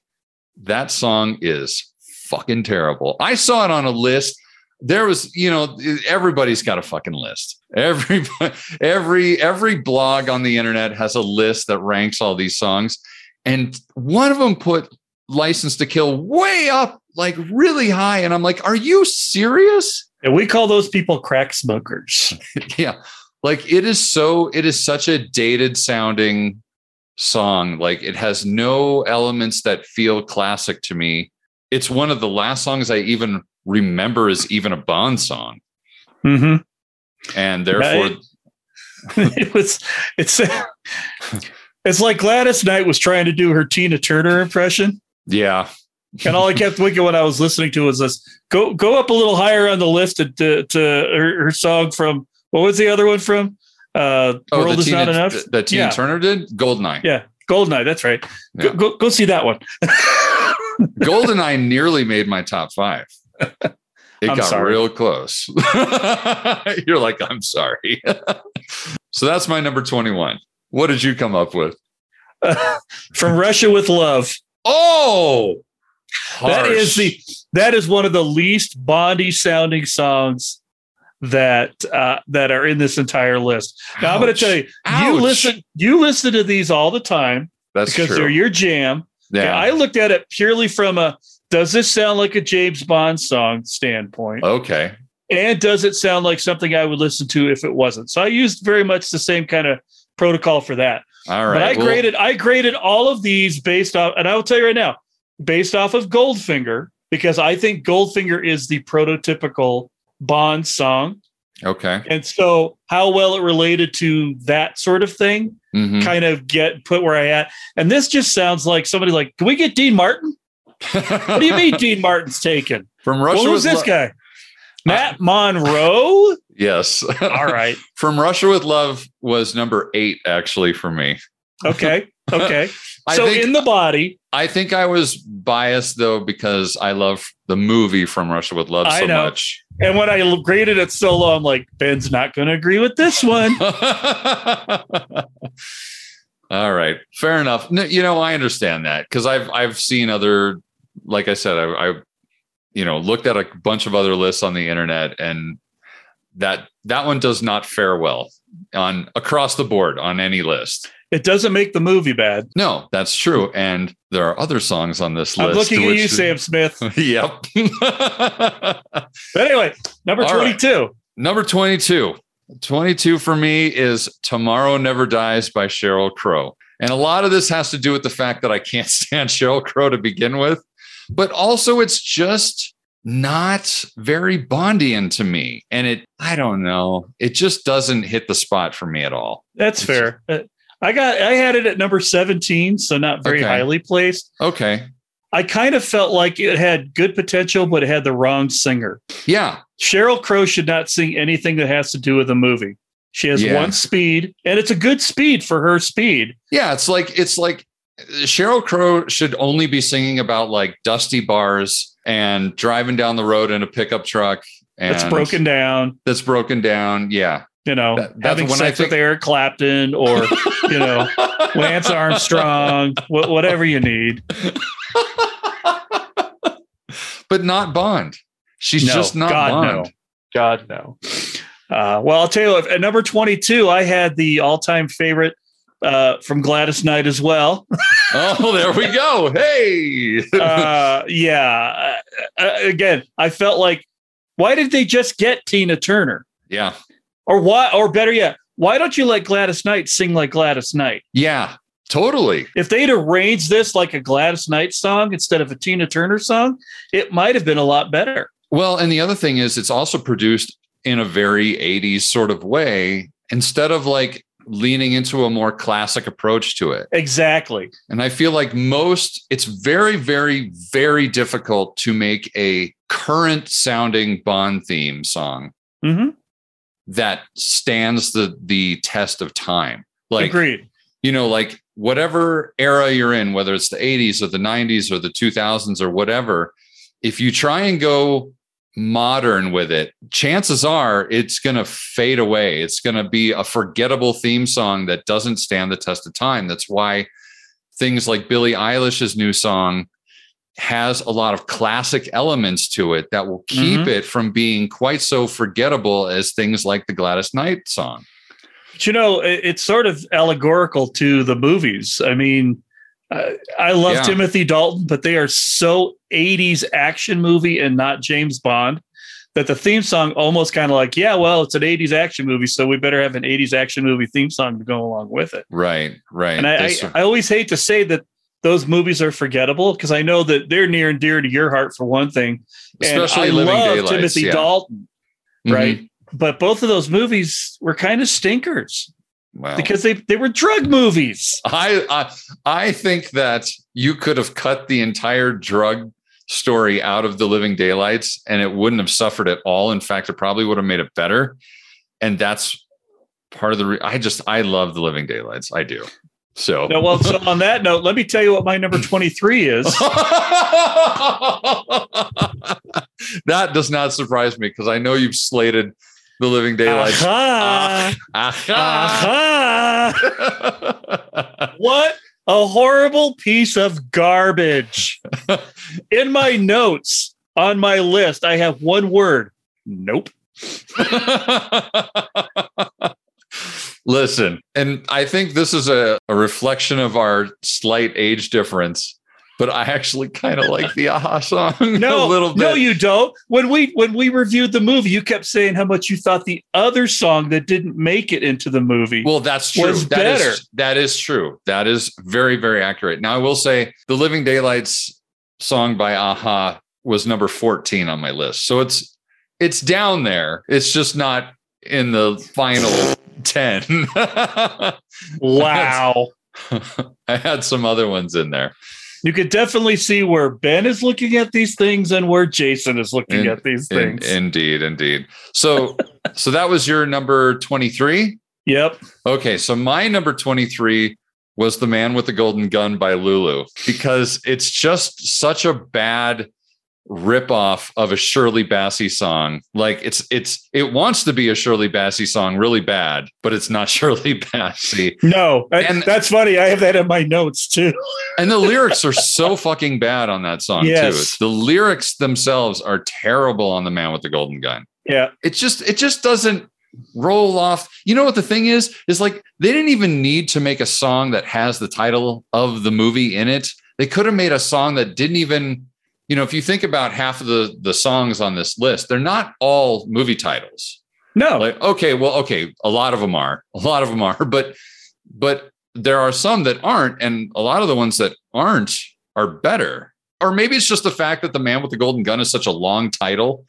[SPEAKER 1] that song is fucking terrible. I saw it on a list. There was, you know, everybody's got a fucking list. Every *laughs* every every blog on the internet has a list that ranks all these songs. And one of them put License to Kill way up, like really high. And I'm like, are you serious?
[SPEAKER 10] And we call those people crack smokers. *laughs*
[SPEAKER 1] yeah. Like it is so, it is such a dated sounding song. Like it has no elements that feel classic to me. It's one of the last songs I even remember as even a Bond song.
[SPEAKER 10] Mm-hmm.
[SPEAKER 1] And therefore, *laughs*
[SPEAKER 10] it was it's *laughs* it's like Gladys Knight was trying to do her Tina Turner impression.
[SPEAKER 1] yeah.
[SPEAKER 10] And all I kept thinking when I was listening to was this go go up a little higher on the list to, to, to her, her song from what was the other one from? Uh
[SPEAKER 1] Oh,
[SPEAKER 10] World is
[SPEAKER 1] Tina,
[SPEAKER 10] Not Enough.
[SPEAKER 1] the- the Tina
[SPEAKER 10] Yeah.
[SPEAKER 1] Turner did Goldeneye.
[SPEAKER 10] Yeah, Goldeneye, that's right. Go, go go see that one. *laughs* *laughs*
[SPEAKER 1] Goldeneye nearly made my top five. It
[SPEAKER 10] I'm
[SPEAKER 1] got
[SPEAKER 10] sorry.
[SPEAKER 1] real close. *laughs* You're like, I'm sorry. *laughs* so that's my number 21. What did you come up with?
[SPEAKER 10] from Russia with Love.
[SPEAKER 1] Oh,
[SPEAKER 10] That is
[SPEAKER 1] harsh.
[SPEAKER 10] the that is one of the least Bondy sounding songs that uh, that are in this entire list. Now I'm going to tell you,
[SPEAKER 1] Ouch.
[SPEAKER 10] you listen you listen to these all the time
[SPEAKER 1] That's
[SPEAKER 10] because
[SPEAKER 1] true.
[SPEAKER 10] they're your jam.
[SPEAKER 1] Yeah.
[SPEAKER 10] I looked at it purely from a does this sound like a James Bond song standpoint,
[SPEAKER 1] okay.
[SPEAKER 10] and does it sound like something I would listen to if it wasn't? So I used very much the same kind of protocol for that.
[SPEAKER 1] All right.
[SPEAKER 10] But I
[SPEAKER 1] Well,
[SPEAKER 10] graded I graded all of these based off, and I will tell you right now, based off of Goldfinger, because I think Goldfinger is the prototypical Bond song.
[SPEAKER 1] Okay.
[SPEAKER 10] And so how well it related to that sort of thing
[SPEAKER 1] Mhm.
[SPEAKER 10] kind of get put where I at. And this just sounds like somebody like, can we get Dean Martin? What do you mean Dean Martin's taken?
[SPEAKER 1] From Russia
[SPEAKER 10] was
[SPEAKER 1] with
[SPEAKER 10] this
[SPEAKER 1] Lo-
[SPEAKER 10] guy? Matt Monro?
[SPEAKER 1] Yes.
[SPEAKER 10] All right. *laughs*
[SPEAKER 1] From Russia with Love was number eight, actually, for me.
[SPEAKER 10] Okay. *laughs* Okay. So
[SPEAKER 1] think-
[SPEAKER 10] in the body,
[SPEAKER 1] I think I was biased though because I love the movie From Russia with Love
[SPEAKER 10] I
[SPEAKER 1] so
[SPEAKER 10] know.
[SPEAKER 1] much.
[SPEAKER 10] And when I graded it so low, I'm like, Ben's not going to agree with this one. *laughs*
[SPEAKER 1] All right, fair enough. No, you know, I understand that because I've I've seen other, like I said, I, I, you know, looked at a bunch of other lists on the internet, and that that one does not fare well on across the board on any list.
[SPEAKER 10] It doesn't make the movie bad.
[SPEAKER 1] No, that's true, and there are other songs on this list.
[SPEAKER 10] I'm
[SPEAKER 1] list.
[SPEAKER 10] looking at
[SPEAKER 1] which-
[SPEAKER 10] you, Sam Smith. *laughs*
[SPEAKER 1] yep.
[SPEAKER 10] But anyway, number
[SPEAKER 1] All right.
[SPEAKER 10] 22.
[SPEAKER 1] Number 22. 22 for me is Tomorrow Never Dies by Sheryl Crow. And a lot of this has to do with the fact that I can't *laughs* stand Sheryl Crow to begin with, but also it's just not very Bondian to me. And it, I don't know, it just doesn't hit the spot for me at all.
[SPEAKER 10] That's fair. Uh, I got I had it at number 17, so not very
[SPEAKER 1] Okay.
[SPEAKER 10] highly placed.
[SPEAKER 1] Okay.
[SPEAKER 10] I kind of felt like it had good potential, but it had the wrong singer.
[SPEAKER 1] Yeah.
[SPEAKER 10] Sheryl Crow should not sing anything that has to do with the movie. She has
[SPEAKER 1] Yeah.
[SPEAKER 10] one speed, and it's a good speed for her speed.
[SPEAKER 1] Yeah. It's like, it's like, Sheryl Crow should only be singing about like dusty bars and driving down the road in a pickup truck. And
[SPEAKER 10] It's broken down.
[SPEAKER 1] That's broken down. Yeah.
[SPEAKER 10] You know,
[SPEAKER 1] That-
[SPEAKER 10] having
[SPEAKER 1] when I
[SPEAKER 10] sex with
[SPEAKER 1] think-
[SPEAKER 10] Eric Clapton or you know *laughs* Lance Armstrong, wh- whatever you need. *laughs*
[SPEAKER 1] but not Bond. She's
[SPEAKER 10] No,
[SPEAKER 1] just not
[SPEAKER 10] God,
[SPEAKER 1] Bond.
[SPEAKER 10] no. God no. Uh, well, I'll tell you what. At number twenty-two, I had the all-time favorite uh, from Gladys Knight as well. *laughs*
[SPEAKER 1] Oh, there we go. Hey.
[SPEAKER 10] uh, yeah. Uh, uh, again, I felt like, why did they just get Tina Turner?
[SPEAKER 1] yeah.
[SPEAKER 10] Or why? Or better yet, why don't you let Gladys Knight sing like Gladys Knight?
[SPEAKER 1] Yeah. Totally.
[SPEAKER 10] If they'd arranged this like a Gladys Knight song instead of a Tina Turner song, it might have been a lot better.
[SPEAKER 1] Well, and the other thing is, it's also produced in a very 80s sort of way instead of like leaning into a more classic approach to it.
[SPEAKER 10] Exactly.
[SPEAKER 1] And I feel like most, it's very, very, very difficult to make a current sounding Bond theme song
[SPEAKER 10] hmm
[SPEAKER 1] that stands the the test of time. Like,
[SPEAKER 10] Agreed.
[SPEAKER 1] you know, like whatever era you're in, whether it's the 80s or the 90s or the 2000s or whatever, if you try and go modern with it, chances are it's going to fade away. It's going to be a forgettable theme song that doesn't stand the test of time. That's why things like Billie Eilish's new song has a lot of classic elements to it that will keep
[SPEAKER 10] Mhm.
[SPEAKER 1] it from being quite so forgettable as things like the Gladys Knight song.
[SPEAKER 10] But, you know, it's sort of allegorical to the movies. I mean, uh, I love
[SPEAKER 1] Yeah.
[SPEAKER 10] Timothy Dalton, but they are so 80s action movie and not James Bond that the theme song almost kind of like, yeah, well, it's an 80s action movie, so we better have an 80s action movie theme song to go along with it.
[SPEAKER 1] Right, right.
[SPEAKER 10] And I, I, I always hate to say that those movies are forgettable because I know that they're near and dear to your heart for one thing.
[SPEAKER 1] Especially And
[SPEAKER 10] I
[SPEAKER 1] Living
[SPEAKER 10] love
[SPEAKER 1] Daylights,
[SPEAKER 10] Timothy
[SPEAKER 1] yeah.
[SPEAKER 10] Dalton,
[SPEAKER 1] Mhm.
[SPEAKER 10] right? But both of those movies were kind of stinkers because they, they were drug movies.
[SPEAKER 1] I, I I think that you could have cut the entire drug story out of the Living Daylights, and it wouldn't have suffered at all. In fact, it probably would have made it better. And that's part of the. Re- I just I love the Living Daylights. I do. So
[SPEAKER 10] No, well, so on that note, let me tell you what my number 23 is. *laughs*
[SPEAKER 1] that does not surprise me because I know you've slated the Living Daylights.
[SPEAKER 10] Aha! *laughs*
[SPEAKER 1] Aha.
[SPEAKER 10] Aha! *laughs* what a horrible piece of garbage. In my notes on my list, I have one word. Nope.
[SPEAKER 1] Listen, and I think this is a, a reflection of our slight age difference, but I actually kind of like the a-ha song *laughs*
[SPEAKER 10] No,
[SPEAKER 1] a little bit.
[SPEAKER 10] no, you don't. When we when we reviewed the movie, you kept saying how much you thought the other song that didn't make it into the movie.
[SPEAKER 1] well, that's true. That is-
[SPEAKER 10] better.
[SPEAKER 1] that is true. That is very, very accurate. Now, I will say the Living Daylights song by a-ha was number 14 on my list. So it's it's down there. It's just not in the final 10. *laughs*
[SPEAKER 10] wow.
[SPEAKER 1] I had some other ones in there.
[SPEAKER 10] You could definitely see where Ben is looking at these things and where Jason is looking
[SPEAKER 1] In-
[SPEAKER 10] at these
[SPEAKER 1] In-
[SPEAKER 10] things.
[SPEAKER 1] indeed, indeed. So, *laughs* so that was your number twenty-three.
[SPEAKER 10] yep.
[SPEAKER 1] Okay, so my number twenty-three was "The Man with the Golden Gun" by Lulu because it's just such a bad ripoff of a Shirley Bassey song. Like it's it's it wants to be a Shirley Bassey song really bad, but it's not *laughs* Shirley Bassey.
[SPEAKER 10] No, that-
[SPEAKER 1] And-
[SPEAKER 10] that's funny. I have that in my notes too.
[SPEAKER 1] And the lyrics are *laughs* so fucking bad on that song
[SPEAKER 10] Yes.
[SPEAKER 1] too. The lyrics themselves are terrible on "The Man with the Golden Gun."
[SPEAKER 10] Yeah.
[SPEAKER 1] it just it just doesn't roll off you know what the thing is is like they didn't even need to make a song that has the title of the movie in it they could have made a song that didn't even you know if you think about half of the the songs on this list they're not all movie titles
[SPEAKER 10] No.
[SPEAKER 1] like okay well okay a lot of them are a lot of them are but but there are some that aren't and a lot of the ones that aren't are better or maybe it's just the fact that the man with the golden gun is such a long title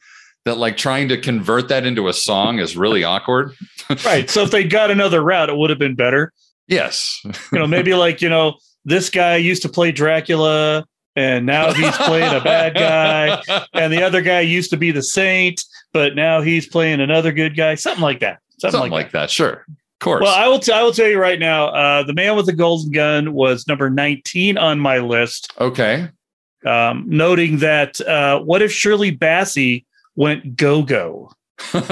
[SPEAKER 1] that like trying to convert that into a song is really awkward *laughs*
[SPEAKER 10] right. So if they got another route, it would have been better.
[SPEAKER 1] yes
[SPEAKER 10] You know, maybe like, you know, this guy used to play Dracula and now he's playing a bad guy. *laughs* And the other guy used to be the saint, but now he's playing another good guy. Something like that. Something,
[SPEAKER 1] something
[SPEAKER 10] like,
[SPEAKER 1] like that sure of course.
[SPEAKER 10] Well, I will. T- I will tell you right now. Uh, the Man with the Golden Gun was number 19 on my list.
[SPEAKER 1] okay.
[SPEAKER 10] Um, noting that, uh, what if Shirley Bassey went go go? Um, *laughs*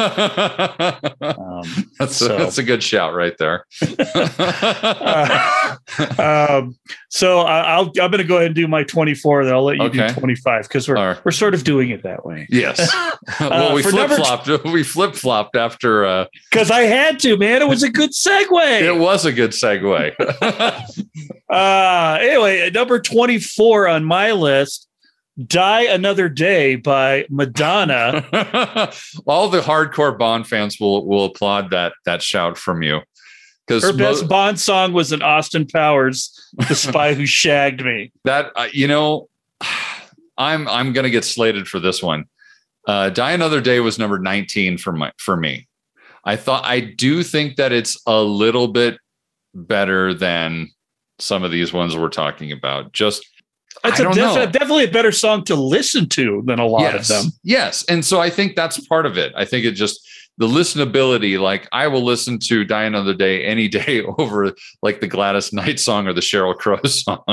[SPEAKER 1] that's
[SPEAKER 10] so-
[SPEAKER 1] a, that's a good shout right there. *laughs*
[SPEAKER 10] uh, *laughs* um, so I, I'll. I'm going to go ahead and do my 24. Then I'll let you
[SPEAKER 1] Okay.
[SPEAKER 10] do 25 because we're
[SPEAKER 1] right.
[SPEAKER 10] we're sort of doing it that way.
[SPEAKER 1] yes. well, we
[SPEAKER 10] Uh, for
[SPEAKER 1] flip flopped. We flip flopped after. Uh,
[SPEAKER 10] Because I had to, man. It was a good segue.
[SPEAKER 1] it was a good segue.
[SPEAKER 10] Uh, anyway, number 24 on my list, Die Another Day by Madonna. *laughs*
[SPEAKER 1] All the hardcore Bond fans will will applaud that that shout from you because
[SPEAKER 10] Her best Bond song was an Austin Powers, The Spy Who *laughs* Shagged Me.
[SPEAKER 1] that uh, you know i'm i'm gonna get slated for this one uh die another day was number 19 for my for me i thought i do think that it's a little bit better than some of these ones we're talking about just
[SPEAKER 10] It's
[SPEAKER 1] I
[SPEAKER 10] a defi-
[SPEAKER 1] know.
[SPEAKER 10] definitely a better song to listen to than a lot
[SPEAKER 1] yes
[SPEAKER 10] of them.
[SPEAKER 1] yes and so i think that's part of it i think it just the listenability like i will listen to die another day any *laughs* day over like the gladys knight song or the Sheryl Crow *laughs* song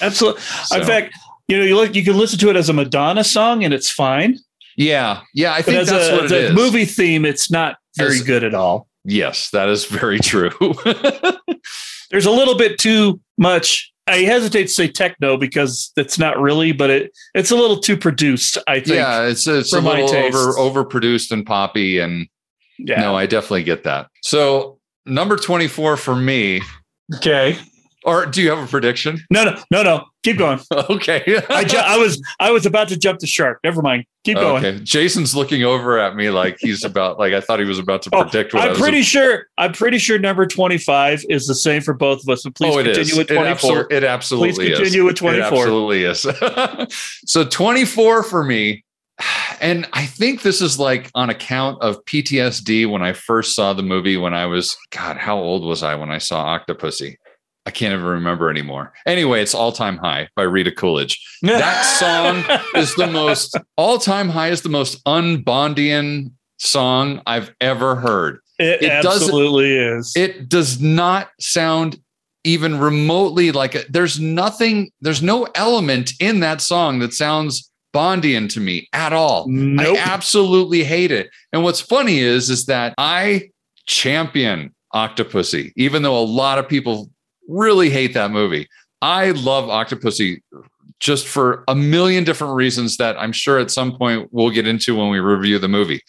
[SPEAKER 10] Absolutely.
[SPEAKER 1] So-
[SPEAKER 10] In fact, you know, you look, you can listen to it as a Madonna song and it's fine.
[SPEAKER 1] yeah yeah i
[SPEAKER 10] But
[SPEAKER 1] think
[SPEAKER 10] as
[SPEAKER 1] that's
[SPEAKER 10] a,
[SPEAKER 1] what
[SPEAKER 10] as
[SPEAKER 1] it
[SPEAKER 10] a
[SPEAKER 1] is
[SPEAKER 10] movie theme, it's not very
[SPEAKER 1] As-
[SPEAKER 10] good at all.
[SPEAKER 1] Yes, that is very *laughs* true.
[SPEAKER 10] There's a little bit too much. I hesitate to say techno because it's not really, but it it's a little too produced. I think.
[SPEAKER 1] yeah, it's it's a little over overproduced and poppy, and
[SPEAKER 10] Yeah.
[SPEAKER 1] no, I definitely get that. So number twenty four for me,
[SPEAKER 10] okay.
[SPEAKER 1] Or do you have a prediction?
[SPEAKER 10] No, no, no, no. Keep going. *laughs*
[SPEAKER 1] okay,
[SPEAKER 10] I, ju- I was I was about to jump the shark. Never mind. Keep going.
[SPEAKER 1] okay. Jason's looking over at me like he's about like I thought he was about to *laughs*
[SPEAKER 10] Oh,
[SPEAKER 1] predict what I
[SPEAKER 10] I'm pretty sure. I'm pretty sure number 25 is the same for both of us. But please
[SPEAKER 1] oh,
[SPEAKER 10] continue
[SPEAKER 1] is.
[SPEAKER 10] with
[SPEAKER 1] It,
[SPEAKER 10] 24.
[SPEAKER 1] it absolutely
[SPEAKER 10] Please
[SPEAKER 1] is.
[SPEAKER 10] continue with
[SPEAKER 1] It
[SPEAKER 10] 24.
[SPEAKER 1] absolutely is. *laughs* so 24 for me. And I think this is like on account of PTSD when I first saw the movie when I was, God, how old was I when I saw Octopussy? I can't even remember anymore. Anyway, it's All Time High by Rita Coolidge. That song *laughs* is the most, All Time High is the most unbondian song I've ever heard.
[SPEAKER 10] It,
[SPEAKER 1] it
[SPEAKER 10] absolutely is.
[SPEAKER 1] It does not sound even remotely like a, there's nothing, there's no element in that song that sounds Bondian to me at all.
[SPEAKER 10] Nope.
[SPEAKER 1] I absolutely hate it. And what's funny is, is that I champion Octopussy, even though a lot of people really hate that movie. I love Octopussy just for a million different reasons that I'm sure at some point we'll get into when we review the movie.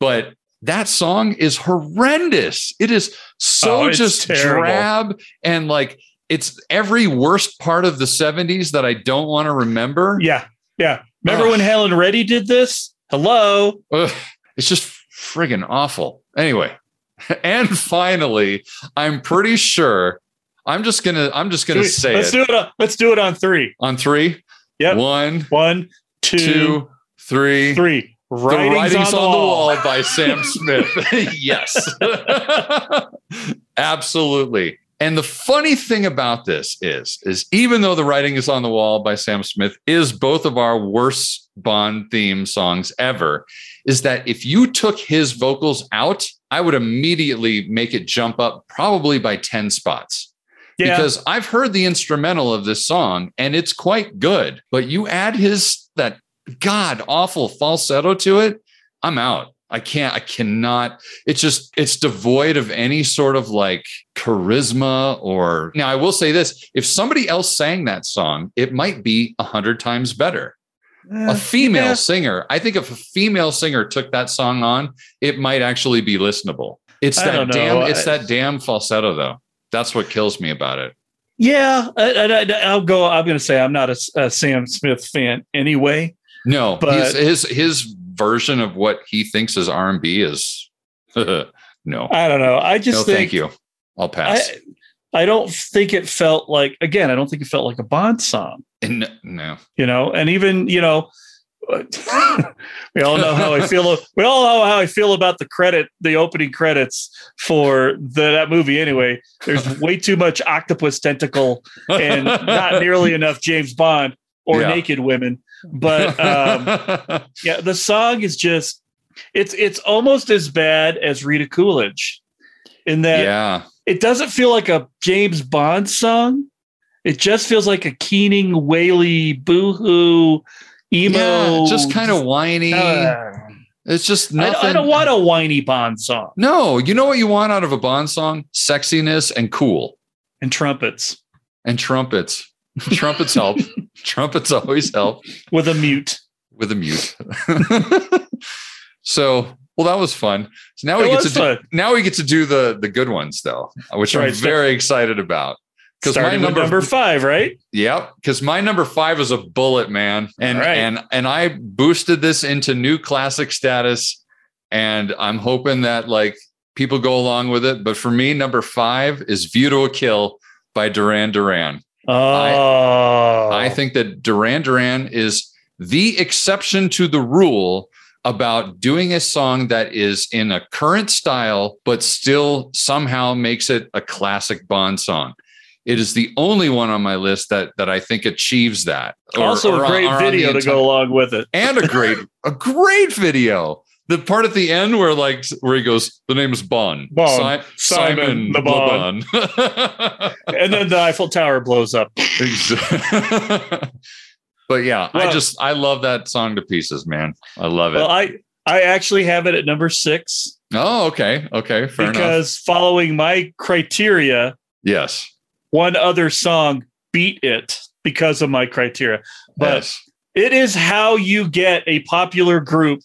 [SPEAKER 1] But that song is horrendous. It is so
[SPEAKER 10] Oh,
[SPEAKER 1] just
[SPEAKER 10] terrible.
[SPEAKER 1] drab and like it's every worst part of the 70s that I don't want to remember.
[SPEAKER 10] yeah. Yeah. Remember
[SPEAKER 1] Ugh.
[SPEAKER 10] when Helen Reddy did this? Hello.
[SPEAKER 1] Ugh, it's just friggin' awful. Anyway, *laughs* and finally, I'm pretty sure I'm just gonna I'm just gonna
[SPEAKER 10] we-
[SPEAKER 1] say
[SPEAKER 10] let's
[SPEAKER 1] it
[SPEAKER 10] do it. On, let's do it on three.
[SPEAKER 1] on three.
[SPEAKER 10] Yep.
[SPEAKER 1] One,
[SPEAKER 10] One, two,
[SPEAKER 1] two, three.
[SPEAKER 10] three.
[SPEAKER 1] The
[SPEAKER 10] Writings,
[SPEAKER 1] writings
[SPEAKER 10] on, the, wall.
[SPEAKER 1] by Sam Smith. *laughs* yes. *laughs* Absolutely. And the funny thing about this is, is even though the writing is on the wall by Sam Smith is both of our worst Bond theme songs ever, is that if you took his vocals out, I would immediately make it jump up probably by 10 spots.
[SPEAKER 10] Yeah.
[SPEAKER 1] Because I've heard the instrumental of this song and it's quite good, but you add his that god awful falsetto to it, I'm out. I can't, I cannot. It's just, it's devoid of any sort of like charisma or. Now, I will say this if somebody else sang that song, it might be a hundred times better.
[SPEAKER 10] Eh,
[SPEAKER 1] A female
[SPEAKER 10] yeah.
[SPEAKER 1] singer, I think if a female singer took that song on, it might actually be listenable. It's
[SPEAKER 10] I
[SPEAKER 1] that damn, it's
[SPEAKER 10] I-
[SPEAKER 1] that damn falsetto though. That's what kills me about it.
[SPEAKER 10] Yeah, I, will go. I'm going to say I'm not a, a Sam Smith fan anyway.
[SPEAKER 1] No,
[SPEAKER 10] But-
[SPEAKER 1] his, his his version of what he thinks is R and B is *laughs* no,
[SPEAKER 10] I don't know. I just
[SPEAKER 1] no,
[SPEAKER 10] think
[SPEAKER 1] thank you. I'll pass.
[SPEAKER 10] I, I don't think it felt like again. I don't think it felt like a Bond song.
[SPEAKER 1] And no,
[SPEAKER 10] You know, and even you know, *laughs* we all know how I feel. We all know how I feel about the credit, the opening credits for the, that movie. Anyway, there's *laughs* way too much octopus tentacle and not nearly enough James Bond or
[SPEAKER 1] Yeah.
[SPEAKER 10] naked women. But um, *laughs* yeah, the song is just it's it's almost as bad as Rita Coolidge. in that
[SPEAKER 1] yeah.
[SPEAKER 10] it doesn't feel like a James Bond song. It just feels like a keening, waily, boohoo, emo.
[SPEAKER 1] Yeah, just kind of whiny.
[SPEAKER 10] Uh,
[SPEAKER 1] it's just
[SPEAKER 10] I,
[SPEAKER 1] nothing.
[SPEAKER 10] I don't want a whiny Bond song
[SPEAKER 1] No, you know what you want out of a Bond song? Sexiness and cool
[SPEAKER 10] and trumpets
[SPEAKER 1] and trumpets. trumpets help. *laughs* trumpets always help
[SPEAKER 10] with a mute.
[SPEAKER 1] with a mute. *laughs* so, well, that was fun. So now we get to do,
[SPEAKER 10] fun.
[SPEAKER 1] now we get to do the the good ones though, which
[SPEAKER 10] Right,
[SPEAKER 1] I'm
[SPEAKER 10] so-
[SPEAKER 1] very excited about. Because my number,
[SPEAKER 10] number five, right?
[SPEAKER 1] Yep, because my number five is a bullet, man, and
[SPEAKER 10] right.
[SPEAKER 1] and and I boosted this into new classic status, and I'm hoping that like people go along with it. But for me, number five is "View to a Kill" by Duran Duran.
[SPEAKER 10] Oh,
[SPEAKER 1] I think that Duran Duran is the exception to the rule about doing a song that is in a current style, but still somehow makes it a classic Bond song. It is the only one on my list that that I think achieves that. Or-
[SPEAKER 10] also
[SPEAKER 1] or
[SPEAKER 10] a great
[SPEAKER 1] on
[SPEAKER 10] video to
[SPEAKER 1] entire-
[SPEAKER 10] go along with it.
[SPEAKER 1] and a great a great video. The part at the end where like where he goes, the name's Bond.
[SPEAKER 10] bon.
[SPEAKER 1] Si-
[SPEAKER 10] Simon
[SPEAKER 1] Simon
[SPEAKER 10] the. Bond. *laughs* And then the Eiffel Tower blows up. *laughs*
[SPEAKER 1] but yeah, I just I love that song to pieces, man. I love it.
[SPEAKER 10] Well, I I actually have it at number six
[SPEAKER 1] oh, okay, okay, fair enough.
[SPEAKER 10] because following my criteria,
[SPEAKER 1] Yes,
[SPEAKER 10] one other song beat it because of my criteria. But
[SPEAKER 1] yes,
[SPEAKER 10] it is how you get a popular group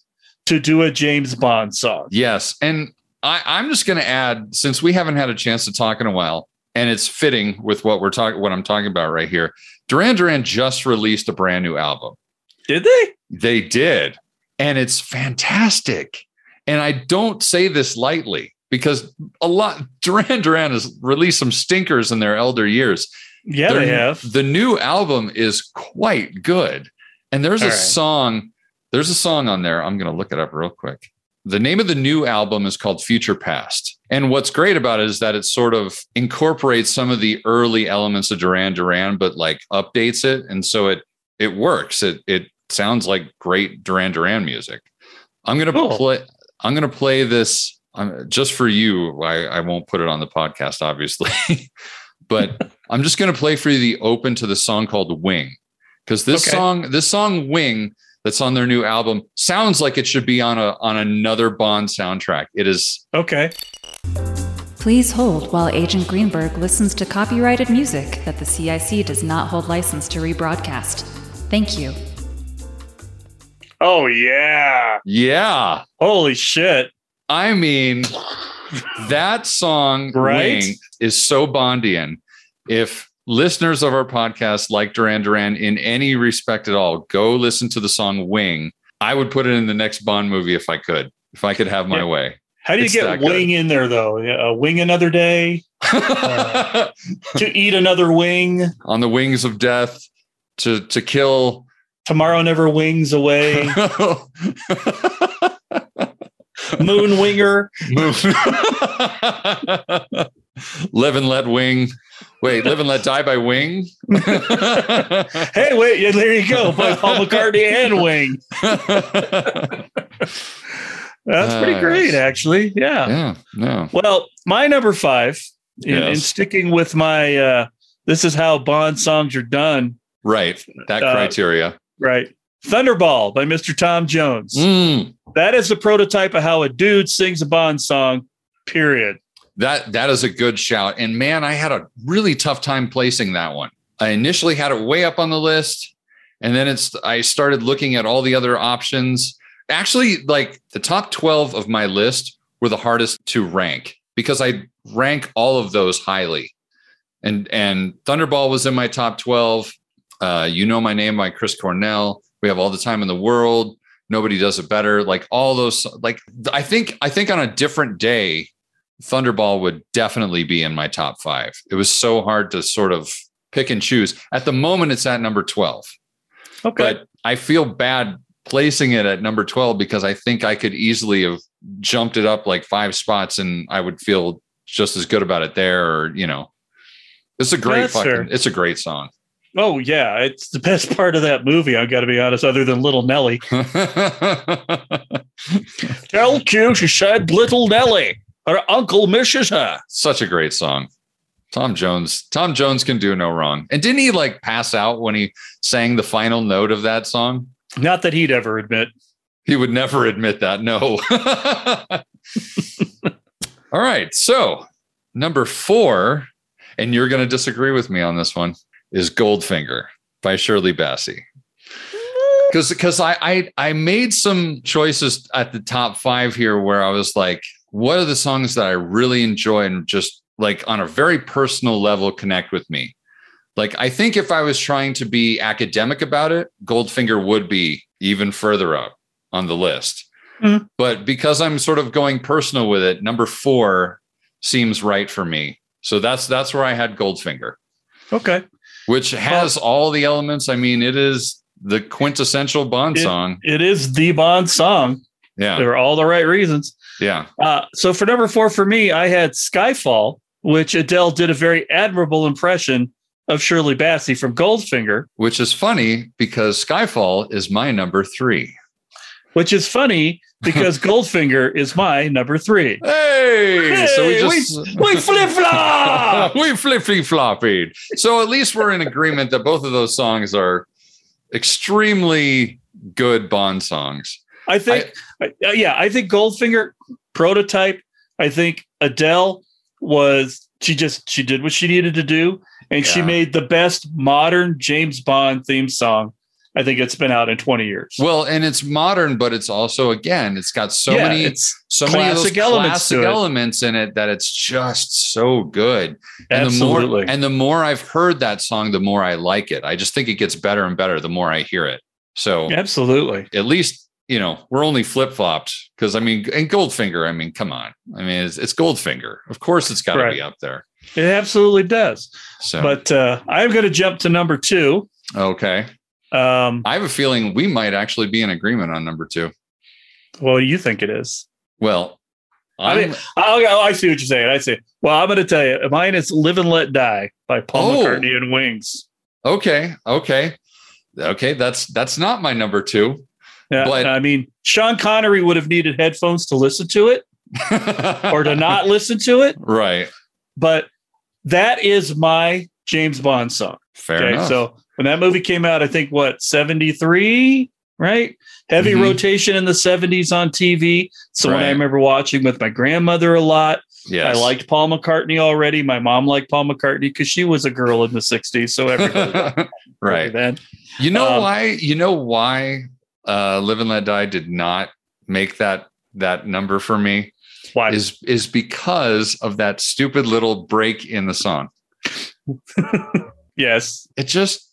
[SPEAKER 10] to do a James Bond song.
[SPEAKER 1] yes, and I, I'm just going to add since we haven't had a chance to talk in a while, and it's fitting with what we're talking, what I'm talking about right here. Duran Duran just released a brand new album.
[SPEAKER 10] Did they?
[SPEAKER 1] They did. And it's fantastic. And I don't say this lightly because a lot Duran Duran has released some stinkers in their elder years.
[SPEAKER 10] Yeah,
[SPEAKER 1] Their-
[SPEAKER 10] they have.
[SPEAKER 1] The new album is quite good. And there's
[SPEAKER 10] All
[SPEAKER 1] a
[SPEAKER 10] right.
[SPEAKER 1] song, there's a song on there. I'm going to look it up real quick. The name of the new album is called Future Past. And what's great about it is that it sort of incorporates some of the early elements of Duran Duran, but like updates it. And so it it works. It it sounds like great Duran Duran music. I'm gonna
[SPEAKER 10] Cool.
[SPEAKER 1] play I'm gonna play this um, just for you. I, I won't put it on the podcast, obviously. *laughs* but *laughs* I'm just gonna play for you the open to the song called Wing. Because this
[SPEAKER 10] Okay.
[SPEAKER 1] song, this song Wing that's on their new album sounds like it should be on a on another Bond soundtrack. It is
[SPEAKER 10] Okay.
[SPEAKER 3] Please hold while Agent Greenberg listens to copyrighted music that the CIC does not hold license to rebroadcast. Thank you.
[SPEAKER 10] Oh yeah.
[SPEAKER 1] yeah.
[SPEAKER 10] Holy shit.
[SPEAKER 1] I mean, that song
[SPEAKER 10] Right?
[SPEAKER 1] Wing is so Bondian. If listeners of our podcast like Duran Duran in any respect at all, go listen to the song Wing. I would put it in the next Bond movie if I could, if I could have my
[SPEAKER 10] Yeah.
[SPEAKER 1] way.
[SPEAKER 10] How do you
[SPEAKER 1] It's
[SPEAKER 10] get
[SPEAKER 1] that good.
[SPEAKER 10] wing in there though? Uh, wing another day *laughs* to eat another wing.
[SPEAKER 1] On the wings of death to to kill.
[SPEAKER 10] Tomorrow never wings away. *laughs* *laughs* Moon winger.
[SPEAKER 1] Move. live and let wing. Wait, live and let die by wing. *laughs*
[SPEAKER 10] Hey, wait, there you go. By Paul McCartney and Wing. That's pretty
[SPEAKER 1] Uh,
[SPEAKER 10] great, actually. Yeah.
[SPEAKER 1] yeah, no.
[SPEAKER 10] Well, my number five, in, in sticking with my uh this is how Bond songs are done,
[SPEAKER 1] Right. That
[SPEAKER 10] Uh,
[SPEAKER 1] criteria.
[SPEAKER 10] right? Thunderball by Mr. Tom Jones.
[SPEAKER 1] Mm,
[SPEAKER 10] That is the prototype of how a dude sings a Bond song, period.
[SPEAKER 1] that that is a good shout. And man, I had a really tough time placing that one. I initially had it way up on the list, and then it's I started looking at all the other options. Actually, like the top 12 of my list were the hardest to rank because I rank all of those highly. And and Thunderball was in my top 12. Uh, you know my name by Chris Cornell. We have all the time in the world. Nobody does it better. Like all those like I think I think on a different day Thunderball would definitely be in my top 5. It was so hard to sort of pick and choose. At the moment it's at number 12
[SPEAKER 10] Okay.
[SPEAKER 1] but I feel bad placing it at number 12 because I think I could easily have jumped it up like five spots and I would feel just as good about it there or you know it's a great
[SPEAKER 10] That's
[SPEAKER 1] fucking
[SPEAKER 10] fair.
[SPEAKER 1] it's a great song
[SPEAKER 10] oh yeah, it's the best *laughs* part of that movie, I gotta be honest, other than Little Nellie. *laughs* Tell Q she said Little Nellie. Her uncle misses her.
[SPEAKER 1] Such a great song. Tom Jones. Tom Jones can do no wrong. And didn't he like pass out when he sang the final note of that song?
[SPEAKER 10] Not that he'd ever admit.
[SPEAKER 1] He would never *laughs* admit that. No. All right. So, number four, and you're going to disagree with me on this one, is Goldfinger by Shirley Bassey. Because because I, I I made some choices at the top five here where I was like, what are the songs that I really enjoy and just like on a very personal level connect with me? Like I think if I was trying to be academic about it, Goldfinger would be even further up on the list.
[SPEAKER 10] Mhm.
[SPEAKER 1] But because I'm sort of going personal with it, number four seems right for me. So that's that's where I had Goldfinger,
[SPEAKER 10] Okay.
[SPEAKER 1] Which has all the elements. I mean, it is the quintessential Bond
[SPEAKER 10] It-
[SPEAKER 1] song.
[SPEAKER 10] It is the Bond song
[SPEAKER 1] Yeah,
[SPEAKER 10] for all the right reasons.
[SPEAKER 1] yeah.
[SPEAKER 10] Uh, so for number four for me, I had Skyfall, which Adele did a very admirable impression of Shirley Bassey from Goldfinger,
[SPEAKER 1] Which is funny because Skyfall is my number three.
[SPEAKER 10] which is funny because *laughs* Goldfinger is my number three.
[SPEAKER 1] Hey, so we
[SPEAKER 10] Hey,
[SPEAKER 1] just
[SPEAKER 10] We *laughs* flip flop.
[SPEAKER 1] we flippy floppied. So at least we're in agreement that both of those songs are extremely good Bond songs.
[SPEAKER 10] I think, uh, yeah, I think Goldfinger prototype. I think Adele was she just she did what she needed to do, and she made the best modern James Bond theme song. I think it's been out in twenty years.
[SPEAKER 1] Well, and it's modern, but it's also again, it's got so
[SPEAKER 10] Yeah,
[SPEAKER 1] many
[SPEAKER 10] it's
[SPEAKER 1] so many of those
[SPEAKER 10] classic elements
[SPEAKER 1] classic elements in it that it's just so good. And
[SPEAKER 10] absolutely.
[SPEAKER 1] the more and the more I've heard that song, the more I like it. I just think it gets better and better the more I hear it. So
[SPEAKER 10] absolutely.
[SPEAKER 1] at least you know we're only flip flopped because I mean, and Goldfinger. I mean, come on. I mean, it's, it's Goldfinger. Of course, it's got to
[SPEAKER 10] Right.
[SPEAKER 1] be up there.
[SPEAKER 10] It absolutely does.
[SPEAKER 1] So,
[SPEAKER 10] But uh, I'm going to jump to number two.
[SPEAKER 1] okay,
[SPEAKER 10] Um,
[SPEAKER 1] I have a feeling we might actually be in agreement on number two.
[SPEAKER 10] do you think it is?
[SPEAKER 1] Well,
[SPEAKER 10] I
[SPEAKER 1] I'm,
[SPEAKER 10] mean, oh, oh, I see what you're saying. I see. Well, I'm going to tell you, mine is "Live and Let Die" by Paul
[SPEAKER 1] Oh.
[SPEAKER 10] McCartney and Wings.
[SPEAKER 1] okay, okay, okay. That's that's not my number two.
[SPEAKER 10] Yeah,
[SPEAKER 1] But-
[SPEAKER 10] I mean, Sean Connery would have needed headphones to listen to it *laughs* or to not listen to it,
[SPEAKER 1] right.
[SPEAKER 10] but that is my James Bond song.
[SPEAKER 1] Fair
[SPEAKER 10] Okay,
[SPEAKER 1] enough.
[SPEAKER 10] so when that movie came out, I think what 73, right? Heavy
[SPEAKER 1] Mhm.
[SPEAKER 10] rotation in the 70s on TV. So when I remember watching with my grandmother a lot,
[SPEAKER 1] yes.
[SPEAKER 10] I liked Paul McCartney already. My mom liked Paul McCartney because she was a girl in the 60s. So everybody *laughs*
[SPEAKER 1] right.
[SPEAKER 10] then.
[SPEAKER 1] You know
[SPEAKER 10] Um,
[SPEAKER 1] why? You know why? Uh, Live and Let Die did not make that that number for me
[SPEAKER 10] Why?
[SPEAKER 1] is is because of that stupid little break in the song. *laughs*
[SPEAKER 10] yes.
[SPEAKER 1] It just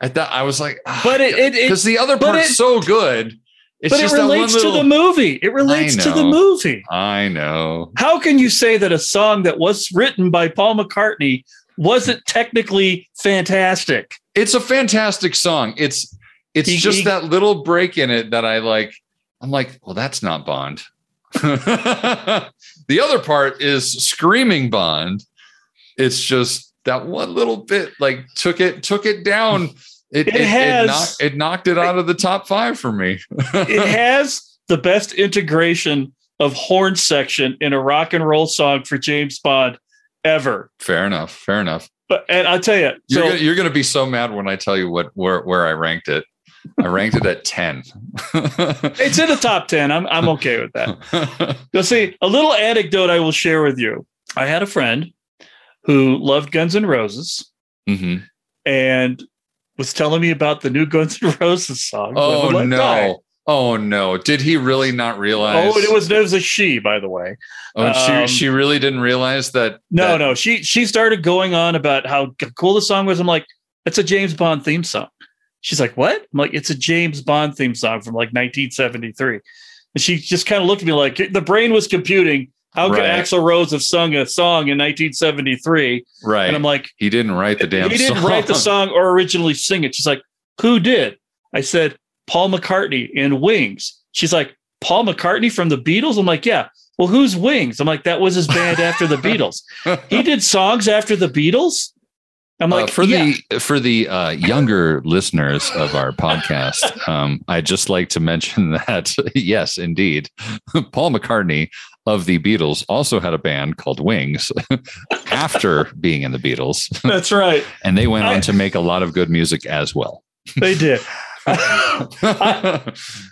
[SPEAKER 1] at that I was like, ah,
[SPEAKER 10] But it-
[SPEAKER 1] because the other part's
[SPEAKER 10] it-
[SPEAKER 1] so good. It's
[SPEAKER 10] but it relates
[SPEAKER 1] little,
[SPEAKER 10] to the movie. It relates to the movie.
[SPEAKER 1] I know.
[SPEAKER 10] How can you say that a song that was written by Paul McCartney wasn't technically fantastic?
[SPEAKER 1] It's a fantastic song. It's it's
[SPEAKER 10] He-
[SPEAKER 1] just
[SPEAKER 10] he-
[SPEAKER 1] that little break in it that I like. I'm like, well, that's not Bond. *laughs* the other part is screaming Bond. It's just that one little bit like took it took it down. It,
[SPEAKER 10] It
[SPEAKER 1] it,
[SPEAKER 10] has-
[SPEAKER 1] knocked, it knocked it out of the top five for me. *laughs*
[SPEAKER 10] it has the best integration of horn section in a rock and roll song for James Bond ever.
[SPEAKER 1] fair enough. Fair enough.
[SPEAKER 10] But and I'll tell you,
[SPEAKER 1] You're,
[SPEAKER 10] so
[SPEAKER 1] gonna, you're gonna be so mad when I tell you what where where I ranked it. I ranked it at 10. *laughs*
[SPEAKER 10] it's in the top 10. I'm I'm okay with that. *laughs* You'll see a little anecdote I will share with you. I had a friend who loved Guns N' Roses
[SPEAKER 1] hmm
[SPEAKER 10] and was telling me about the new Guns N' Roses song.
[SPEAKER 1] Oh
[SPEAKER 10] Let Die.
[SPEAKER 1] no. Oh no. Did he really not realize?
[SPEAKER 10] Oh, it was it was a she, by the way.
[SPEAKER 1] Oh, she
[SPEAKER 10] um,
[SPEAKER 1] she really didn't realize that.
[SPEAKER 10] No,
[SPEAKER 1] that-
[SPEAKER 10] no. She she started going on about how cool the song was. I'm like, it's a James Bond theme song. She's like, what? I'm like, it's a James Bond theme song from like 1973. And she just kind of looked at me like the brain was computing. How could
[SPEAKER 1] Right.
[SPEAKER 10] Axl Rose have sung a song in 1973?
[SPEAKER 1] Right.
[SPEAKER 10] And I'm like,
[SPEAKER 1] he didn't write the damn.
[SPEAKER 10] he didn't
[SPEAKER 1] song.
[SPEAKER 10] write the song or originally sing it. She's like, who did? I said, Paul McCartney in Wings. She's like, Paul McCartney from the Beatles? I'm like, yeah. Well, who's Wings? I'm like, that was his band after the Beatles. *laughs* He did songs after the Beatles? I'm
[SPEAKER 1] Uh,
[SPEAKER 10] like,
[SPEAKER 1] for
[SPEAKER 10] yeah.
[SPEAKER 1] the for the uh, younger listeners of our podcast, um, I'd just like to mention *laughs* that yes, indeed, Paul McCartney of the Beatles also had a band called Wings *laughs* after being in the Beatles. *laughs*
[SPEAKER 10] That's right.
[SPEAKER 1] and they went
[SPEAKER 10] I-
[SPEAKER 1] on to make a lot of good music as well.
[SPEAKER 10] They did. *laughs*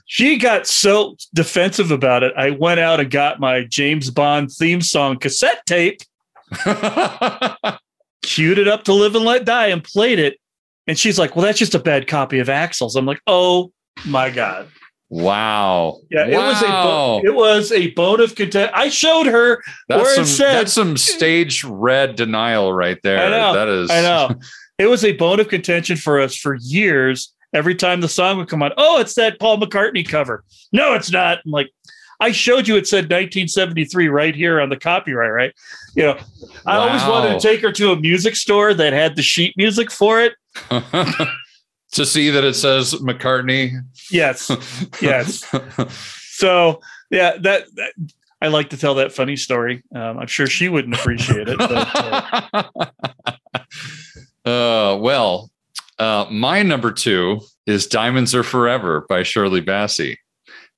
[SPEAKER 10] she got so defensive about it. I went out and got my James Bond theme song cassette tape, queued it up to Live and Let Die, and played it. And she's like, "Well, that's just a bad copy of Axl's." I'm like, "Oh my god!"
[SPEAKER 1] Wow.
[SPEAKER 10] Yeah, it was a bo- it was a bone of content. I showed her
[SPEAKER 1] That's
[SPEAKER 10] where
[SPEAKER 1] some,
[SPEAKER 10] it said
[SPEAKER 1] that's some stage red denial right there.
[SPEAKER 10] I know.
[SPEAKER 1] That is
[SPEAKER 10] I know. *laughs* It was a bone of contention for us for years. Every time the song would come on, oh, it's that Paul McCartney cover. No, it's not. I'm like, I showed you it said 1973 right here on the copyright, right? You know, I always wanted to take her to a music store that had the sheet music for it. *laughs*
[SPEAKER 1] to see that it says McCartney.
[SPEAKER 10] Yes. Yes. *laughs* So, yeah, that, that I like to tell that funny story. Um, I'm sure she wouldn't appreciate it. But, uh, *laughs*
[SPEAKER 1] uh, well, uh, my number two is Diamonds Are Forever by Shirley Bassey.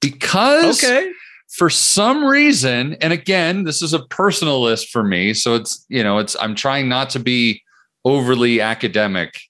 [SPEAKER 1] Because
[SPEAKER 10] okay.
[SPEAKER 1] for some reason, and again, this is a personal list for me. So it's, you know, it's, I'm trying not to be overly academic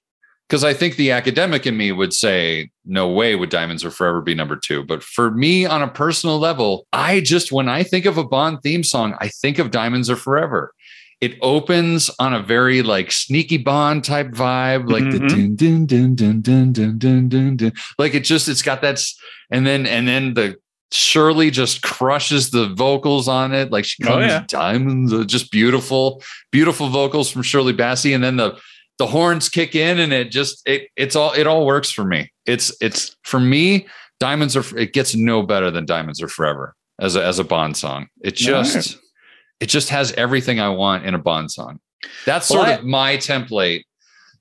[SPEAKER 1] because I think the academic in me would say, no way would Diamonds Are Forever be number two. But for me, on a personal level, I just, when I think of a Bond theme song, I think of Diamonds Are Forever. It opens on a very like sneaky Bond type vibe, like the mm-hmm. dun, dun, dun, dun, dun, dun, dun, dun, dun. like it just, it's got that, and then, and then the Shirley just crushes the vocals on it. Like she
[SPEAKER 10] Oh,
[SPEAKER 1] comes
[SPEAKER 10] yeah.
[SPEAKER 1] diamonds, just beautiful, beautiful vocals from Shirley Bassey. And then the the horns kick in and it just it it's all it all works for me. It's it's for me, diamonds are it gets no better than Diamonds Are Forever as a as a Bond song. It just
[SPEAKER 10] right.
[SPEAKER 1] it just has everything I want in a Bond song. That's
[SPEAKER 10] Well,
[SPEAKER 1] sort
[SPEAKER 10] I-
[SPEAKER 1] of my template.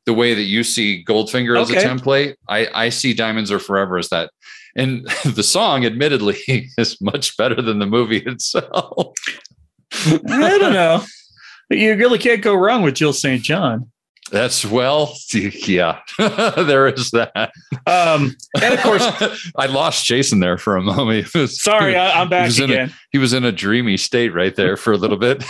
[SPEAKER 1] The way that you see Goldfinger as a template, I, I see Diamonds Are Forever as that. And *laughs* the song, admittedly, *laughs* is much better than the movie *laughs* itself.
[SPEAKER 10] I don't know. You really can't go wrong with Jill St. John.
[SPEAKER 1] That's well, *laughs* yeah, *laughs* there is that.
[SPEAKER 10] Um, and of course, *laughs*
[SPEAKER 1] I lost Jason there for a moment. Was-
[SPEAKER 10] sorry, I, I'm back
[SPEAKER 1] was in a-
[SPEAKER 10] again.
[SPEAKER 1] he was in a dreamy state right there for a little bit.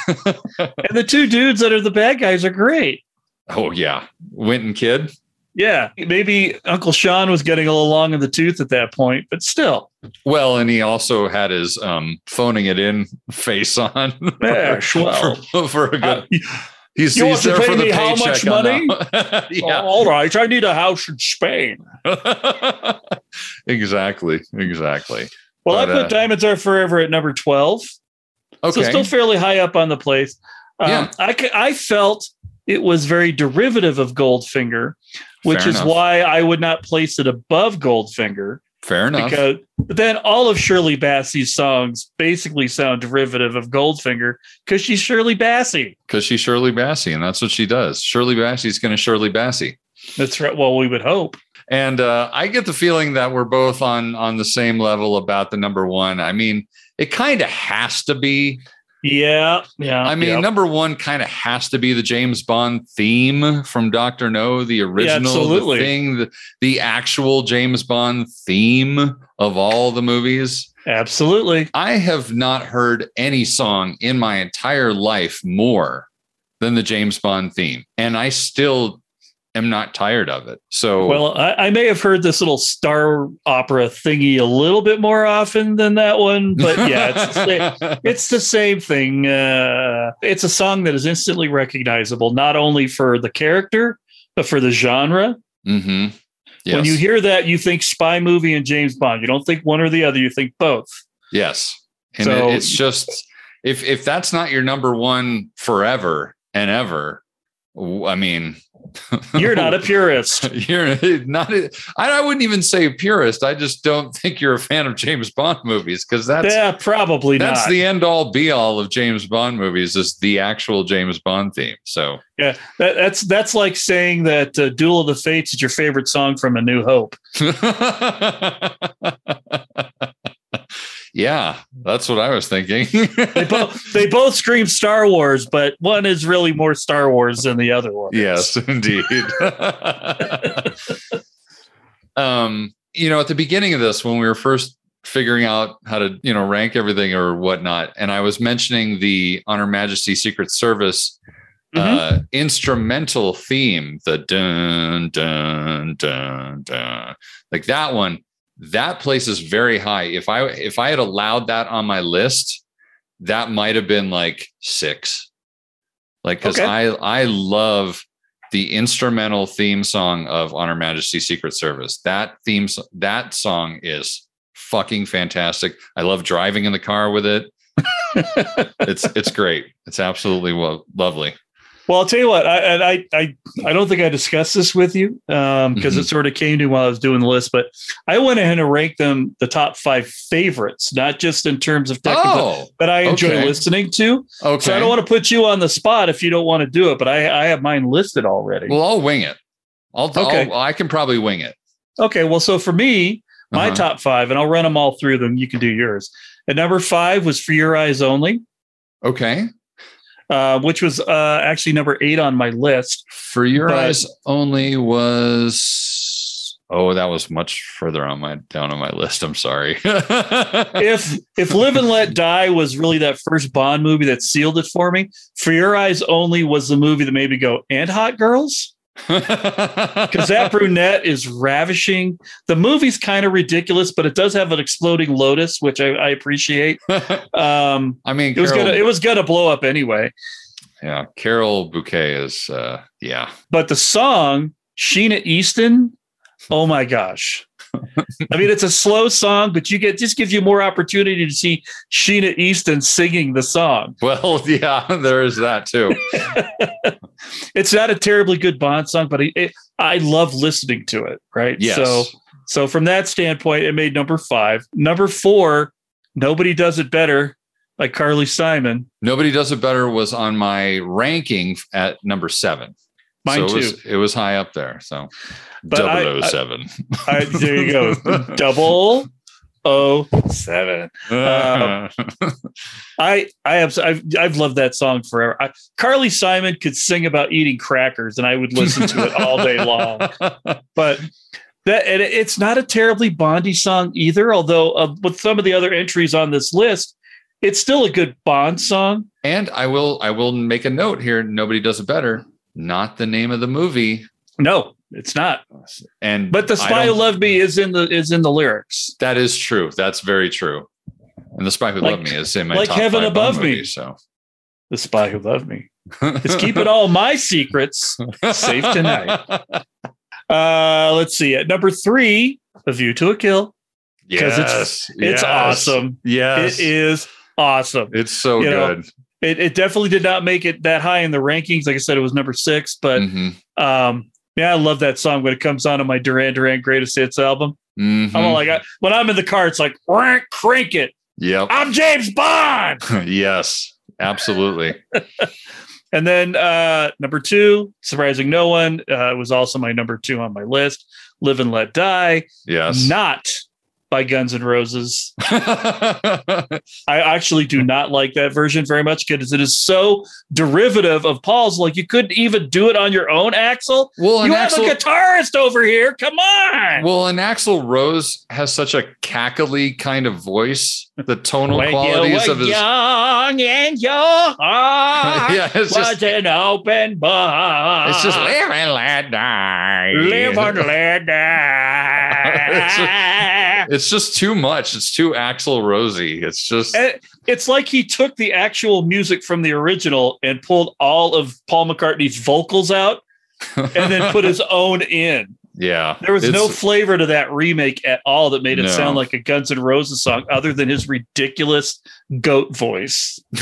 [SPEAKER 10] and the two dudes that are the bad guys are great.
[SPEAKER 1] oh yeah, Wint and Kidd.
[SPEAKER 10] Yeah, maybe Uncle Sean was getting a little long in the tooth at that point, but still,
[SPEAKER 1] Well, and he also had his um, phoning it in face on.
[SPEAKER 10] Yeah,
[SPEAKER 1] for,
[SPEAKER 10] swell.
[SPEAKER 1] for, for a good.
[SPEAKER 10] Uh,
[SPEAKER 1] he's
[SPEAKER 10] you
[SPEAKER 1] he's
[SPEAKER 10] want to pay me how much
[SPEAKER 1] on
[SPEAKER 10] money?
[SPEAKER 1] that. *laughs* yeah,
[SPEAKER 10] all right, I need a house in Spain. *laughs*
[SPEAKER 1] exactly, exactly.
[SPEAKER 10] Well, I put
[SPEAKER 1] uh,
[SPEAKER 10] Diamonds Are Forever at number 12.
[SPEAKER 1] Okay,
[SPEAKER 10] So still fairly high up on the place. Um,
[SPEAKER 1] Yeah.
[SPEAKER 10] I, I felt it was very derivative of Goldfinger, which
[SPEAKER 1] Fair
[SPEAKER 10] is
[SPEAKER 1] enough.
[SPEAKER 10] why I would not place it above Goldfinger.
[SPEAKER 1] Fair enough.
[SPEAKER 10] Because but then all of Shirley Bassey's songs basically sound derivative of Goldfinger because she's Shirley Bassey.
[SPEAKER 1] because she's Shirley Bassey, and that's what she does. Shirley Bassey's going to Shirley Bassey,
[SPEAKER 10] That's right. Well, we would hope.
[SPEAKER 1] and uh, I get the feeling that we're both on on the same level about the number one. I mean, it kind of has to be.
[SPEAKER 10] Yeah. Yeah.
[SPEAKER 1] I mean,
[SPEAKER 10] yeah.
[SPEAKER 1] number one kind of has to be the James Bond theme from Doctor No, the original, the
[SPEAKER 10] absolutely.
[SPEAKER 1] thing, the, the actual James Bond theme of all the movies.
[SPEAKER 10] absolutely.
[SPEAKER 1] I have not heard any song in my entire life more than the James Bond theme, and I still am not tired of it. So,
[SPEAKER 10] Well, I, I may have heard this little star opera thingy a little bit more often than that one, but yeah, it's the same, *laughs* it's the same thing. Uh, it's a song that is instantly recognizable, not only for the character, but for the genre.
[SPEAKER 1] hmm yes,
[SPEAKER 10] When you hear that, you think spy movie and James Bond. You don't think one or the other, you think both.
[SPEAKER 1] yes, and
[SPEAKER 10] So-
[SPEAKER 1] it, it's just if if that's not your number one forever and ever, I mean, *laughs*
[SPEAKER 10] You're not a purist. *laughs*
[SPEAKER 1] You're not. A, I, I wouldn't even say a purist. I just don't think you're a fan of James Bond movies because that's
[SPEAKER 10] yeah, probably
[SPEAKER 1] that's
[SPEAKER 10] not.
[SPEAKER 1] the end all be all of James Bond movies is the actual James Bond theme. So
[SPEAKER 10] yeah, that, that's that's like saying that uh, "Duel of the Fates" is your favorite song from A New Hope. *laughs*
[SPEAKER 1] yeah, that's what I was thinking.
[SPEAKER 10] They both they both scream Star Wars, but one is really more Star Wars than the other one.
[SPEAKER 1] yes, *laughs* indeed. um, you know, at the beginning of this, when we were first figuring out how to, you know, rank everything or whatnot. And I was mentioning the On Her Majesty Secret Service uh, instrumental theme, the dun dun dun dun, like that one. That place is very high. If I if I had allowed that on my list, that might have been like six. Like because
[SPEAKER 10] Okay.
[SPEAKER 1] I I love the instrumental theme song of On Her Majesty Secret Service. That theme that song is fucking fantastic. I love driving in the car with it. *laughs* it's it's great. It's absolutely well, lovely.
[SPEAKER 10] Well, I'll tell you what, I, and I, I, I don't think I discussed this with you because
[SPEAKER 1] Mhm.
[SPEAKER 10] it sort of came to me while I was doing the list, but I went ahead and ranked them the top five favorites, not just in terms of technical,
[SPEAKER 1] Oh,
[SPEAKER 10] but I enjoy
[SPEAKER 1] okay.
[SPEAKER 10] listening to.
[SPEAKER 1] okay.
[SPEAKER 10] So I don't want to put you on the spot if you don't want to do it, but I, I have mine listed already.
[SPEAKER 1] Well, I'll wing it. I'll,
[SPEAKER 10] Okay.
[SPEAKER 1] I'll I can probably wing it.
[SPEAKER 10] okay, well, so for me, my
[SPEAKER 1] Uh-huh.
[SPEAKER 10] top five, and I'll run them all through them. You can do yours. At number five was For Your Eyes Only,
[SPEAKER 1] Okay.
[SPEAKER 10] Uh, which was uh, actually number eight on my list.
[SPEAKER 1] For your
[SPEAKER 10] But-
[SPEAKER 1] eyes only was oh, that was much further on my down on my list. I'm sorry. *laughs*
[SPEAKER 10] if if Live and Let Die was really that first Bond movie that sealed it for me, For Your Eyes Only was the movie that made me go, and Hot Girls? Because that brunette is ravishing. The movie's kind of ridiculous, but it does have an exploding lotus, which I, I appreciate. *laughs* Um,
[SPEAKER 1] I mean,
[SPEAKER 10] it was gonna it was gonna blow up anyway.
[SPEAKER 1] yeah, Carole Bouquet is uh, yeah.
[SPEAKER 10] But the song, Sheena Easton, oh my gosh. *laughs* I mean, it's a slow song, but you get just gives you more opportunity to see Sheena Easton singing the song.
[SPEAKER 1] Well, *laughs* yeah, there is that too.
[SPEAKER 10] It's not a terribly good Bond song, but it, it, I love listening to it. Right.
[SPEAKER 1] Yes.
[SPEAKER 10] So, so from that standpoint, it made number five. Number four, nobody does it better, by Carly Simon.
[SPEAKER 1] Nobody does it better was on my ranking at number seven.
[SPEAKER 10] Mine
[SPEAKER 1] so it was, it was high up there. So
[SPEAKER 10] But I- oh I-
[SPEAKER 1] 007.
[SPEAKER 10] I, there you go. *laughs* Double O seven. Uh, *laughs* I I have I've, I've loved that song forever. I, Carly Simon could sing about eating crackers, and I would listen to it all day long. *laughs* But that and it's not a terribly Bondy song either. Although uh, with some of the other entries on this list, it's still a good Bond song.
[SPEAKER 1] and I will I will make a note here. Nobody does it better. Not the name of the movie.
[SPEAKER 10] No, it's not.
[SPEAKER 1] And
[SPEAKER 10] But the Spy Who Loved Me is in the is in the lyrics.
[SPEAKER 1] That is true. That's very true. And the spy who
[SPEAKER 10] Like-
[SPEAKER 1] loved me is in my
[SPEAKER 10] like Heaven Above Me.
[SPEAKER 1] so
[SPEAKER 10] The Spy Who Loved Me *laughs* is keeping all my secrets safe tonight. Uh, let's see. At number three, A View to a Kill. 'Cause it's- It's
[SPEAKER 1] yes,
[SPEAKER 10] awesome.
[SPEAKER 1] Yes,
[SPEAKER 10] It is awesome.
[SPEAKER 1] It's so
[SPEAKER 10] You know,
[SPEAKER 1] good.
[SPEAKER 10] It, it definitely did not make it that high in the rankings. Like I said, it was number six, but
[SPEAKER 1] Mhm,
[SPEAKER 10] um, yeah, I love that song when it comes on on my Duran Duran Greatest Hits album.
[SPEAKER 1] mhm.
[SPEAKER 10] I'm like, I, when I'm in the car, it's like crank, crank it.
[SPEAKER 1] Yep.
[SPEAKER 10] I'm James Bond. *laughs*
[SPEAKER 1] yes. Absolutely. *laughs*
[SPEAKER 10] And then uh, number two, surprising no one, uh, was also my number two on my list. Live and Let Die,
[SPEAKER 1] Yes.
[SPEAKER 10] not by Guns N' Roses. *laughs* I actually do not like that version very much because it is so derivative of Paul's. Like you couldn't even do it on your own, Axl.
[SPEAKER 1] well,
[SPEAKER 10] You
[SPEAKER 1] Axl,
[SPEAKER 10] have a guitarist over here. Come on.
[SPEAKER 1] well, and Axl Rose has such a cackly kind of voice. The tonal
[SPEAKER 10] When you
[SPEAKER 1] qualities
[SPEAKER 10] were
[SPEAKER 1] of his
[SPEAKER 10] young and your *laughs* heart
[SPEAKER 1] yeah, it's
[SPEAKER 10] was
[SPEAKER 1] just
[SPEAKER 10] an open book.
[SPEAKER 1] it's just live and let die.
[SPEAKER 10] live and let die. *laughs* *laughs*
[SPEAKER 1] It's just too much. It's too Axl Rosy. It's just
[SPEAKER 10] And it's like he took the actual music from the original and pulled all of Paul McCartney's vocals out and then put his *laughs* own in.
[SPEAKER 1] yeah.
[SPEAKER 10] There was no flavor to that remake at all that made it
[SPEAKER 1] No.
[SPEAKER 10] sound like a Guns N' Roses song, other than his ridiculous goat voice. *laughs*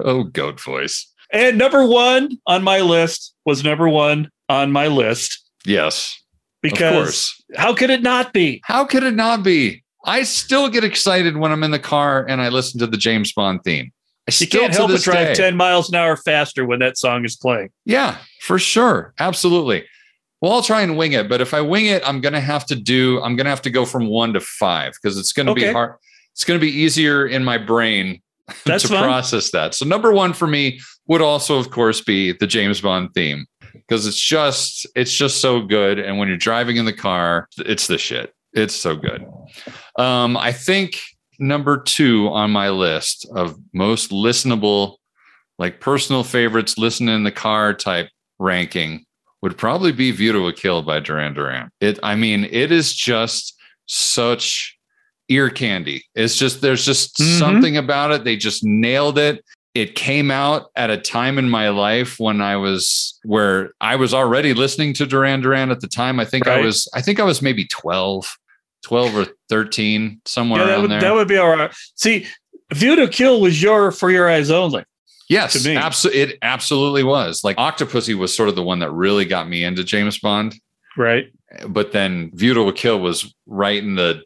[SPEAKER 1] oh, goat voice.
[SPEAKER 10] And number one on my list was number one on my list
[SPEAKER 1] Yes,
[SPEAKER 10] because
[SPEAKER 1] course.
[SPEAKER 10] how could it not be?
[SPEAKER 1] How could it not be? I still get excited when I'm in the car and I listen to the James Bond theme. I
[SPEAKER 10] You
[SPEAKER 1] still
[SPEAKER 10] can't help but drive
[SPEAKER 1] day-
[SPEAKER 10] 10 miles an hour faster when that song is playing.
[SPEAKER 1] Yeah, for sure. Absolutely. Well, I'll try and wing it, but if I wing it, I'm going to have to do, I'm going to have to go from one to five because it's going to
[SPEAKER 10] Okay.
[SPEAKER 1] be hard. It's going to be easier in my brain
[SPEAKER 10] That's
[SPEAKER 1] to
[SPEAKER 10] fine.
[SPEAKER 1] process that. So, number one for me would also, of course, be the James Bond theme because it's just, it's just so good. And when you're driving in the car, it's the shit. It's so good. Um, I think number two on my list of most listenable, like personal favorites, listen in the car type ranking would probably be View to a Kill by Duran Duran. It, I mean, it is just such ear candy. It's just, there's just
[SPEAKER 10] Mhm.
[SPEAKER 1] something about it. They just nailed it. It came out at a time in my life when I was where I was already listening to Duran Duran at the time. I think I was, I think I was maybe 12, 12 or 13, somewhere
[SPEAKER 10] Yeah, that
[SPEAKER 1] around
[SPEAKER 10] would,
[SPEAKER 1] there.
[SPEAKER 10] that would be all right. See, View to Kill was your for your eyes only.
[SPEAKER 1] Yes,
[SPEAKER 10] to me.
[SPEAKER 1] absolutely. It absolutely was. Like Octopussy was sort of the one that really got me into James Bond,
[SPEAKER 10] Right.
[SPEAKER 1] but then View to a Kill was right in the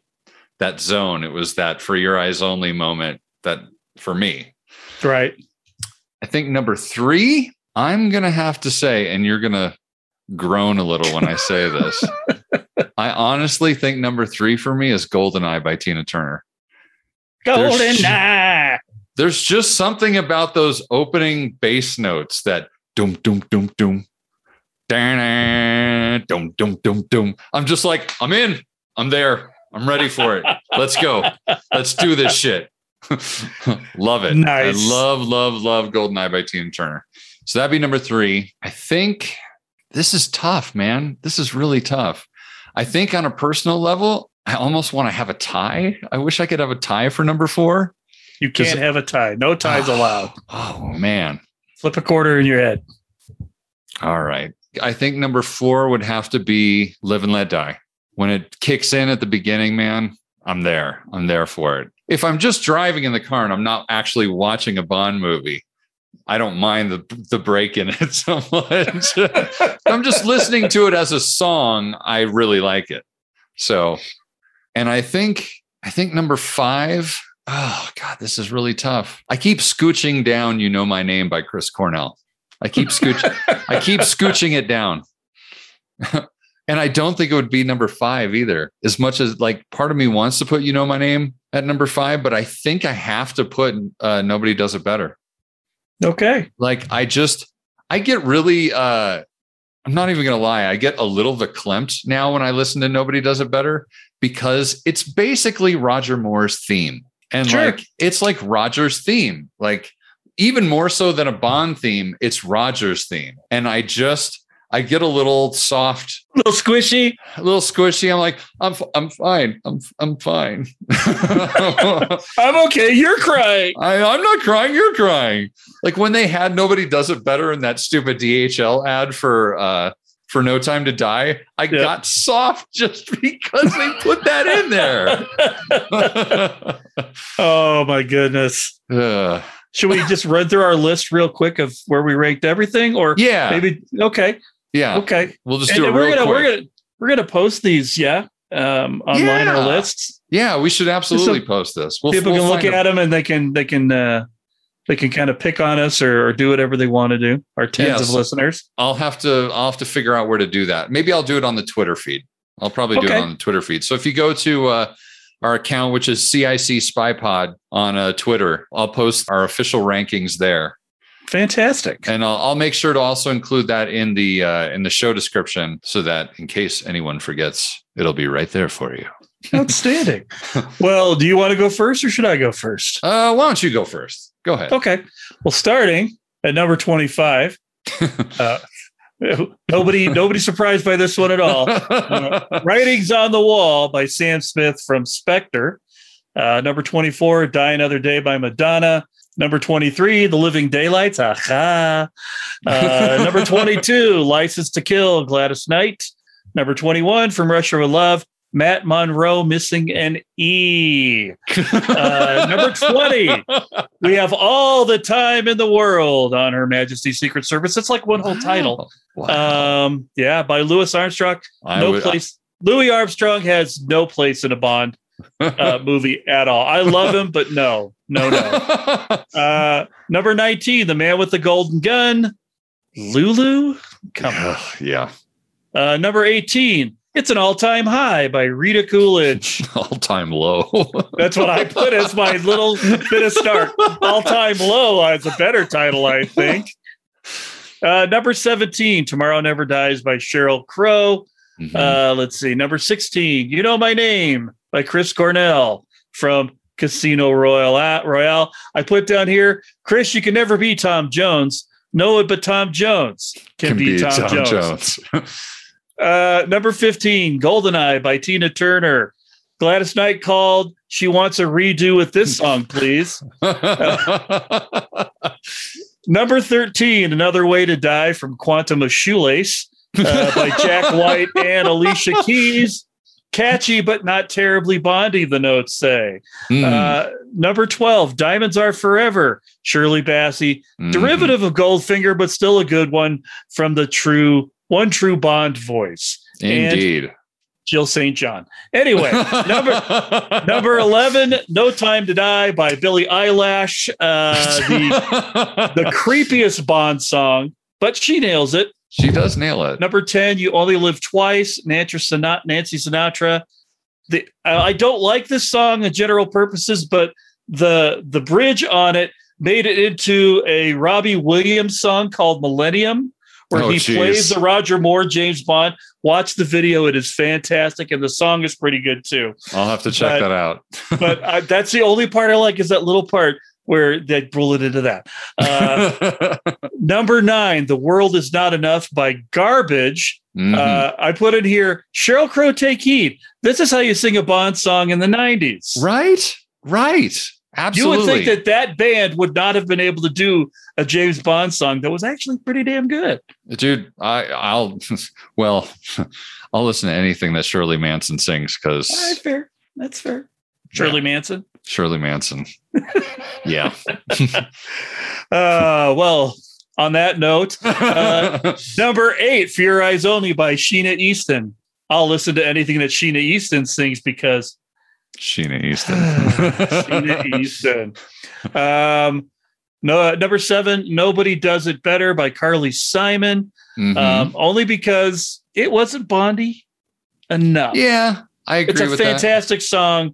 [SPEAKER 1] that zone. It was that for your eyes only moment that for me.
[SPEAKER 10] Right.
[SPEAKER 1] I think number three, I'm going to have to say, and you're going to groan a little when I say this. *laughs* I honestly think number three for me is GoldenEye by Tina Turner.
[SPEAKER 10] GoldenEye.
[SPEAKER 1] There's, there's just something about those opening bass notes that doom, doom, doom, doom, doom, doom, doom, doom. I'm just like, I'm in. I'm there. I'm ready for it. Let's go. Let's do this shit. *laughs* love it.
[SPEAKER 10] Nice.
[SPEAKER 1] I love, love, love Goldeneye by Tina Turner. So that'd be number three. I think this is tough, man. This is really tough. I think on a personal level, I almost want to have a tie. I wish I could have a tie for number four.
[SPEAKER 10] You can't have a tie. No ties *sighs* allowed.
[SPEAKER 1] Oh man.
[SPEAKER 10] Flip a quarter in your head.
[SPEAKER 1] All right. I think number four would have to be Live and Let Die. When it kicks in at the beginning, man, I'm there. I'm there for it. If I'm just driving in the car and I'm not actually watching a Bond movie, I don't mind the the break in it *laughs* so much. *laughs* I'm just listening to it as a song. I really like it. So, and I think I think number five. Oh God, this is really tough. I keep scooching down. You know my name by Chris Cornell. I keep scooching. I keep scooching it down. *laughs* and I don't think it would be number five either. As much as like part of me wants to put you know my name at number five, but I think I have to put uh, nobody does it better.
[SPEAKER 10] Okay.
[SPEAKER 1] Like I just I get really uh I'm not even gonna lie, I get a little verklempt now when I listen to Nobody Does It Better because it's basically Roger Moore's theme. And
[SPEAKER 10] Sure.
[SPEAKER 1] like it's like Roger's theme. Like even more so than a Bond theme, it's Roger's theme. And I just I get a little soft,
[SPEAKER 10] A little squishy.
[SPEAKER 1] a little squishy. I'm like, I'm I'm fine. I'm I'm fine. *laughs*
[SPEAKER 10] I'm okay. You're crying.
[SPEAKER 1] I, I'm not crying. You're crying. Like when they had nobody does it better in that stupid DHL ad for uh for No Time to Die, I
[SPEAKER 10] Yeah.
[SPEAKER 1] got soft *laughs* just because they put that in there. *laughs*
[SPEAKER 10] Oh my goodness.
[SPEAKER 1] Ugh.
[SPEAKER 10] Should we just run through our list real quick of where we ranked everything, or
[SPEAKER 1] yeah,
[SPEAKER 10] maybe? Okay,
[SPEAKER 1] yeah.
[SPEAKER 10] okay.
[SPEAKER 1] We'll just
[SPEAKER 10] And
[SPEAKER 1] do it
[SPEAKER 10] we're
[SPEAKER 1] real
[SPEAKER 10] gonna
[SPEAKER 1] quick.
[SPEAKER 10] we're gonna we're gonna post these, yeah, um, online
[SPEAKER 1] Yeah.
[SPEAKER 10] our lists.
[SPEAKER 1] yeah, we should absolutely
[SPEAKER 10] So
[SPEAKER 1] post this. We'll,
[SPEAKER 10] People
[SPEAKER 1] we'll
[SPEAKER 10] can look
[SPEAKER 1] a-
[SPEAKER 10] at them and they can they can uh, they can kind of pick on us or, or do whatever they want to do. Our tens
[SPEAKER 1] Yes.
[SPEAKER 10] of listeners.
[SPEAKER 1] I'll have to I'll have to figure out where to do that. Maybe I'll do it on the Twitter feed. I'll probably do
[SPEAKER 10] Okay.
[SPEAKER 1] it on the Twitter feed. So if you go to uh, our account, which is CIC Spy Pod on uh, Twitter, I'll post our official rankings there,
[SPEAKER 10] Fantastic.
[SPEAKER 1] and I'll, I'll make sure to also include that in the uh, in the show description, so that in case anyone forgets, it'll be right there for you.
[SPEAKER 10] Outstanding. *laughs* well, do you want to go first or should I go first?
[SPEAKER 1] Uh, why don't you go first? Go ahead.
[SPEAKER 10] Okay. Well, starting at number 25. *laughs* uh, nobody nobody surprised by this one at all. Uh, *laughs* Writings on the Wall by Sam Smith from Spectre. Uh, number 24, Die Another Day by Madonna. Number 23, The Living Daylights. a-ha. Uh, *laughs* number 22, License to Kill, Gladys Knight. Number 21, From Russia with Love, Matt Monro missing an E. Uh, number 20, *laughs* we have all the time in the world on Her Majesty's Secret Service. It's like one whole title.
[SPEAKER 1] Wow.
[SPEAKER 10] Um, yeah, by Louis Armstrong.
[SPEAKER 1] I
[SPEAKER 10] no
[SPEAKER 1] would-
[SPEAKER 10] place. Louis Armstrong has no place in a Bond uh, *laughs* movie at all. I love him, but no, no, no. *laughs* Uh, number 19, The Man with the Golden Gun, Lulu. Come on.
[SPEAKER 1] yeah,
[SPEAKER 10] Uh, number 18, It's an All Time High by Rita Coolidge. *laughs*
[SPEAKER 1] all time low.
[SPEAKER 10] That's what I put as my little bit of start. All Time Low is a better title, I think. Uh, number 17, Tomorrow Never Dies by Sheryl Crow.
[SPEAKER 1] Mhm.
[SPEAKER 10] Uh, let's see. Number 16, You Know My Name by Chris Cornell from Casino Royale. Royale. I put down here, Chris, you can never be Tom Jones. No one but Tom Jones can, be, Tom, Jones. *laughs* Uh, number 15, Goldeneye by Tina Turner. Gladys Knight called. She wants a redo with this song, please. *laughs* Number 13, Another Way to Die from Quantum of Shoelace uh, by Jack White and Alicia Keys. Catchy, but not terribly Bondy, the notes say.
[SPEAKER 1] Mm.
[SPEAKER 10] Uh, number 12, Diamonds Are Forever, Shirley Bassey.
[SPEAKER 1] Mhm.
[SPEAKER 10] Derivative of Goldfinger, but still a good one from the true, one true Bond voice. And
[SPEAKER 1] Indeed.
[SPEAKER 10] Jill St. John. Anyway, *laughs* number number 11, No Time to Die by Billie Eyelash. Uh, the, *laughs* the creepiest Bond song, but she nails it.
[SPEAKER 1] She does nail it.
[SPEAKER 10] Number 10, You Only Live Twice, Nancy Sinatra. Nancy Sinatra. The, I don't like this song in general purposes, but the the bridge on it made it into a Robbie Williams song called Millennium, where
[SPEAKER 1] Oh,
[SPEAKER 10] he
[SPEAKER 1] geez.
[SPEAKER 10] plays the Roger Moore James Bond. Watch the video; it is fantastic, and the song is pretty good too.
[SPEAKER 1] I'll have to check
[SPEAKER 10] But-
[SPEAKER 1] that out. *laughs*
[SPEAKER 10] But uh, that's the only part I like is that little part where they bullet into that. Uh, *laughs* number nine, "The World Is Not Enough" by Garbage.
[SPEAKER 1] Mhm.
[SPEAKER 10] Uh, I put in here, Sheryl Crow, take heed. This is how you sing a Bond song in the 90s.
[SPEAKER 1] right? Right. Absolutely.
[SPEAKER 10] You would think that that band would not have been able to do a James Bond song that was actually pretty damn good.
[SPEAKER 1] dude i i'll *laughs* well *laughs* i'll listen to anything that shirley manson sings
[SPEAKER 10] All right,
[SPEAKER 1] because
[SPEAKER 10] fair. That's fair. Shirley Manson.
[SPEAKER 1] Shirley manson yeah *laughs*
[SPEAKER 10] Uh, well, on that note, uh, *laughs* number eight, For Your Eyes Only by Sheena Easton. I'll listen to anything that Sheena Easton sings because
[SPEAKER 1] sheena easton *sighs*
[SPEAKER 10] Sheena *laughs* Easton. Um, no, number seven, Nobody Does It Better by Carly Simon.
[SPEAKER 1] Mhm.
[SPEAKER 10] Um, only because it wasn't Bondy enough.
[SPEAKER 1] yeah i agree
[SPEAKER 10] it's a
[SPEAKER 1] with that
[SPEAKER 10] fantastic song,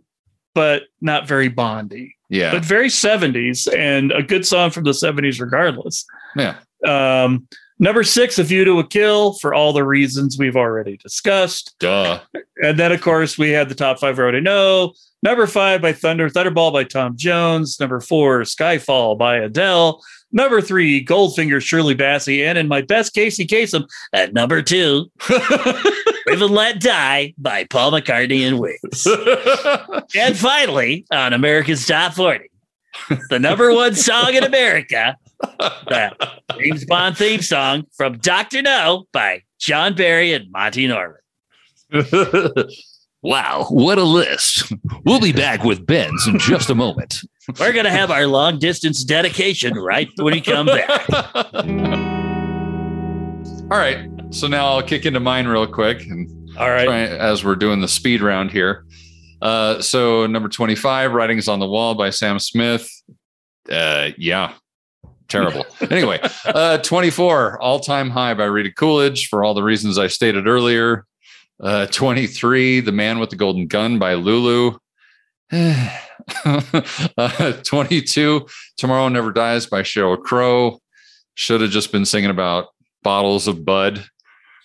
[SPEAKER 10] but not very Bondy,
[SPEAKER 1] yeah
[SPEAKER 10] but very 70s and a good song from the 70s regardless.
[SPEAKER 1] yeah
[SPEAKER 10] Um, number six, A View to a Kill for all the reasons we've already discussed.
[SPEAKER 1] duh
[SPEAKER 10] And then, of course, we had the top five I already know. Number five by Thunder, Thunderball by Tom Jones. Number four, Skyfall by Adele. Number three, Goldfinger, Shirley Bassey. And in my best Casey Kasem, at number two, *laughs* Live and Let Die by Paul McCartney and Wings. *laughs* and finally, on America's Top 40, the number one song in America, the James Bond theme song from Dr. No by John Barry and Monty Norman. *laughs*
[SPEAKER 5] Wow, what a list. We'll be back with Ben's in just a moment.
[SPEAKER 10] We're going to have our long distance dedication right when we come back. *laughs*
[SPEAKER 1] all right so now i'll kick into mine real quick and
[SPEAKER 10] All right.
[SPEAKER 1] try, as we're doing the speed round here. Uh, so number 25, Writings on the Wall by Sam Smith. Uh, yeah, terrible. *laughs* anyway, uh, 24, All Time High by Rita Coolidge for all the reasons I stated earlier. Uh, 23, The Man with the Golden Gun by Lulu. *sighs* uh, 22, Tomorrow Never Dies by Sheryl Crow. Should have just been singing about bottles of Bud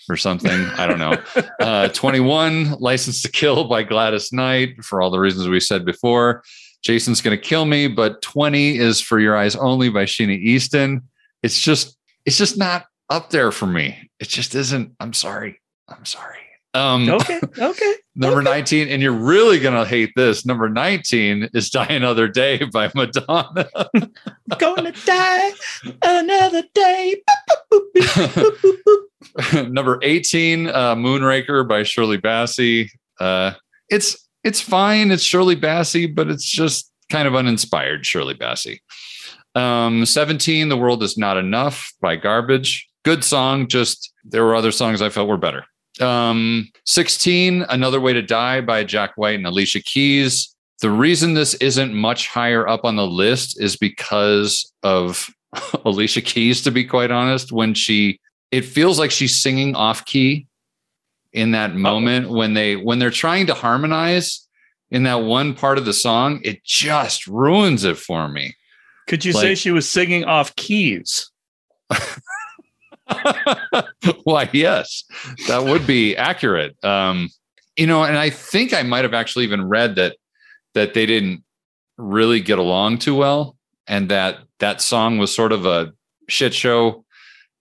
[SPEAKER 1] or something. I don't know. Uh, *laughs* 21, License to Kill by Gladys Knight for all the reasons we said before. Jason's going to kill me, but 20 is For Your Eyes Only by Sheena Easton. It's just, it's just not up there for me. It just isn't. I'm sorry. I'm sorry. Um,
[SPEAKER 10] Okay. Okay. *laughs*
[SPEAKER 1] Number 19, and you're really going to hate this. Number 19 is Die Another Day by Madonna. *laughs*
[SPEAKER 10] Going to die another day. *laughs*
[SPEAKER 1] Number 18, uh, Moonraker by Shirley Bassey. Uh, it's it's fine. It's Shirley Bassey, but it's just kind of uninspired Shirley Bassey. Um, 17, The World Is Not Enough by Garbage. Good song, just there were other songs I felt were better. Um, 16, Another Way to Die by Jack White and Alicia Keys. The reason this isn't much higher up on the list is because of *laughs* Alicia Keys, to be quite honest. When she, it feels like she's singing off key in that moment when they when they're trying to harmonize in that one part of the song. It just ruins it for me.
[SPEAKER 10] Could you say she was singing off keys? *laughs*
[SPEAKER 1] Why, yes, that would be accurate. Um, you know, and I think I might have actually even read that that they didn't really get along too well, and that that song was sort of a shit show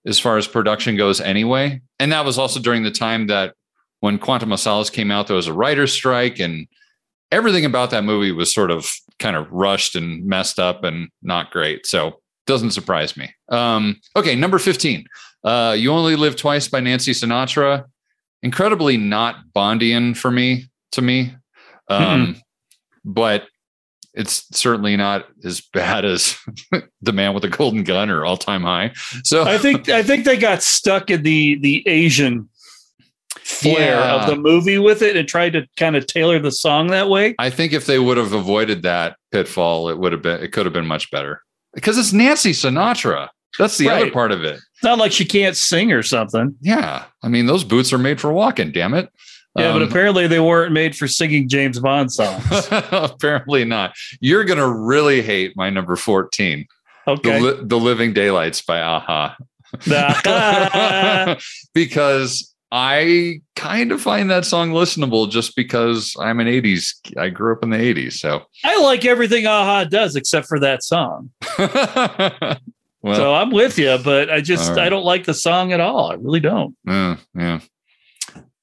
[SPEAKER 1] as far as production goes anyway. And that was also during the time that when Quantum of Solace came out, there was a writer's strike, and everything about that movie was sort of kind of rushed and messed up and not great. So doesn't surprise me. Um, okay, number 15. Uh, you Only Live Twice by Nancy Sinatra. Incredibly not Bondian for me, to me. Um, but it's certainly not as bad as *laughs* the man with the golden gun or all time high. So
[SPEAKER 10] I think I think they got stuck in the the Asian flair
[SPEAKER 1] Yeah.
[SPEAKER 10] of the movie with it and tried to kind of tailor the song that way.
[SPEAKER 1] I think if they would have avoided that pitfall, it would have been it could have been much better. Because it's Nancy Sinatra. That's the other part of it.
[SPEAKER 10] It's not like she can't sing or something.
[SPEAKER 1] Yeah. I mean, those boots are made for walking, damn it.
[SPEAKER 10] Yeah, but
[SPEAKER 1] Um,
[SPEAKER 10] apparently they weren't made for singing James Bond *laughs* songs.
[SPEAKER 1] apparently not. You're gonna really hate my number 14.
[SPEAKER 10] Okay.
[SPEAKER 1] The, Li- the Living Daylights by a-ha.
[SPEAKER 10] Ah. *laughs*
[SPEAKER 1] because I kind of find that song listenable just because I'm an 80s. I grew up in the 80s. So,
[SPEAKER 10] I like everything a-ha does except for that song. *laughs*
[SPEAKER 1] well,
[SPEAKER 10] so I'm with you, but I just
[SPEAKER 1] right.
[SPEAKER 10] I don't like the song at all. I really don't.
[SPEAKER 1] yeah, yeah.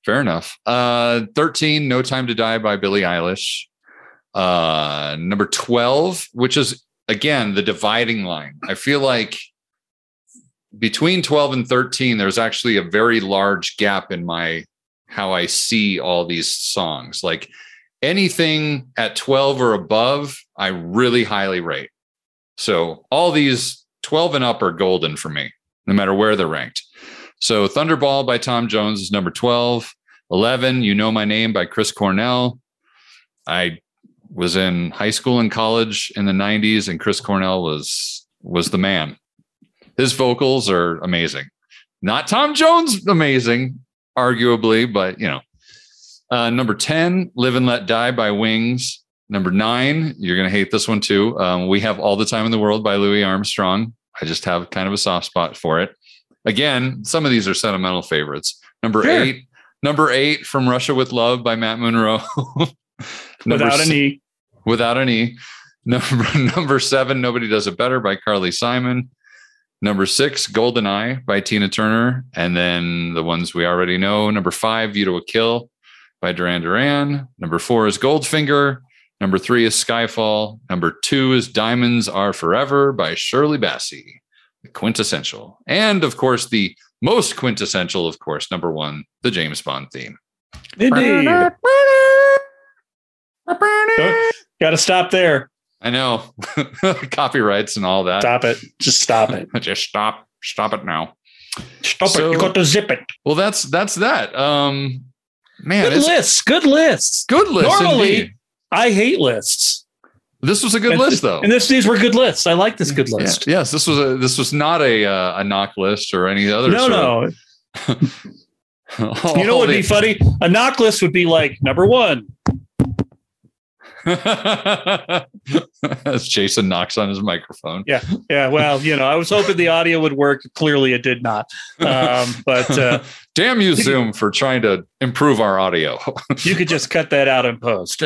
[SPEAKER 1] Fair enough. Uh, 13, No Time to Die by Billie Eilish. Uh, number 12, which is again the dividing line. I feel like between 12 and 13, there's actually a very large gap in my how I see all these songs. Like anything at 12 or above, I really highly rate. So all these 12 and up are golden for me, no matter where they're ranked. So Thunderball by Tom Jones is number 12. 11, You Know My Name by Chris Cornell. I was in high school and college in the 90s, and Chris Cornell was was the man. His vocals are amazing. Not Tom Jones amazing, arguably, but you know. Uh, number 10, Live and Let Die by Wings. Number nine, you're going to hate this one too. Um, we have All the Time in the World by Louis Armstrong. I just have kind of a soft spot for it. Again, some of these are sentimental favorites. Number
[SPEAKER 10] Sure.
[SPEAKER 1] eight, number eight from Russia with Love by Matt Monro. *laughs*
[SPEAKER 10] Without an E.
[SPEAKER 1] Without an E. Number, *laughs* number seven, Nobody Does It Better by Carly Simon. Number six, Golden Eye by Tina Turner. And then the ones we already know. Number five, View to a Kill by Duran Duran. Number four is Goldfinger. Number three is Skyfall. Number two is Diamonds Are Forever by Shirley Bassey. The quintessential. And of course, the most quintessential, of course, number one, the James Bond theme.
[SPEAKER 10] Indeed. Got to stop there.
[SPEAKER 1] I know. *laughs* Copyrights and all that.
[SPEAKER 10] Stop it. Just stop it. *laughs*
[SPEAKER 1] Just stop. Stop it now.
[SPEAKER 10] Stop
[SPEAKER 1] So-
[SPEAKER 10] it. You got to zip it.
[SPEAKER 1] Well, that's that's that. Um man,
[SPEAKER 10] Good lists. Good lists.
[SPEAKER 1] good lists.
[SPEAKER 10] Normally,
[SPEAKER 1] indeed.
[SPEAKER 10] I hate lists.
[SPEAKER 1] This was a good
[SPEAKER 10] And-
[SPEAKER 1] list though.
[SPEAKER 10] And this, these were good lists. I like this good
[SPEAKER 1] Yeah,
[SPEAKER 10] list.
[SPEAKER 1] yes, this was a this was not a uh, a knock list or any other.
[SPEAKER 10] No, no.
[SPEAKER 1] of-
[SPEAKER 10] You know what would be *laughs* funny? A knock list would be like number one.
[SPEAKER 1] the- *laughs* As Jason knocks on his microphone.
[SPEAKER 10] Yeah. Yeah. Well, you know, I was hoping the audio would work. Clearly, it did not. Um, but uh, *laughs*
[SPEAKER 1] Damn you, Zoom, for trying to improve our audio.
[SPEAKER 10] you could just cut that out in post.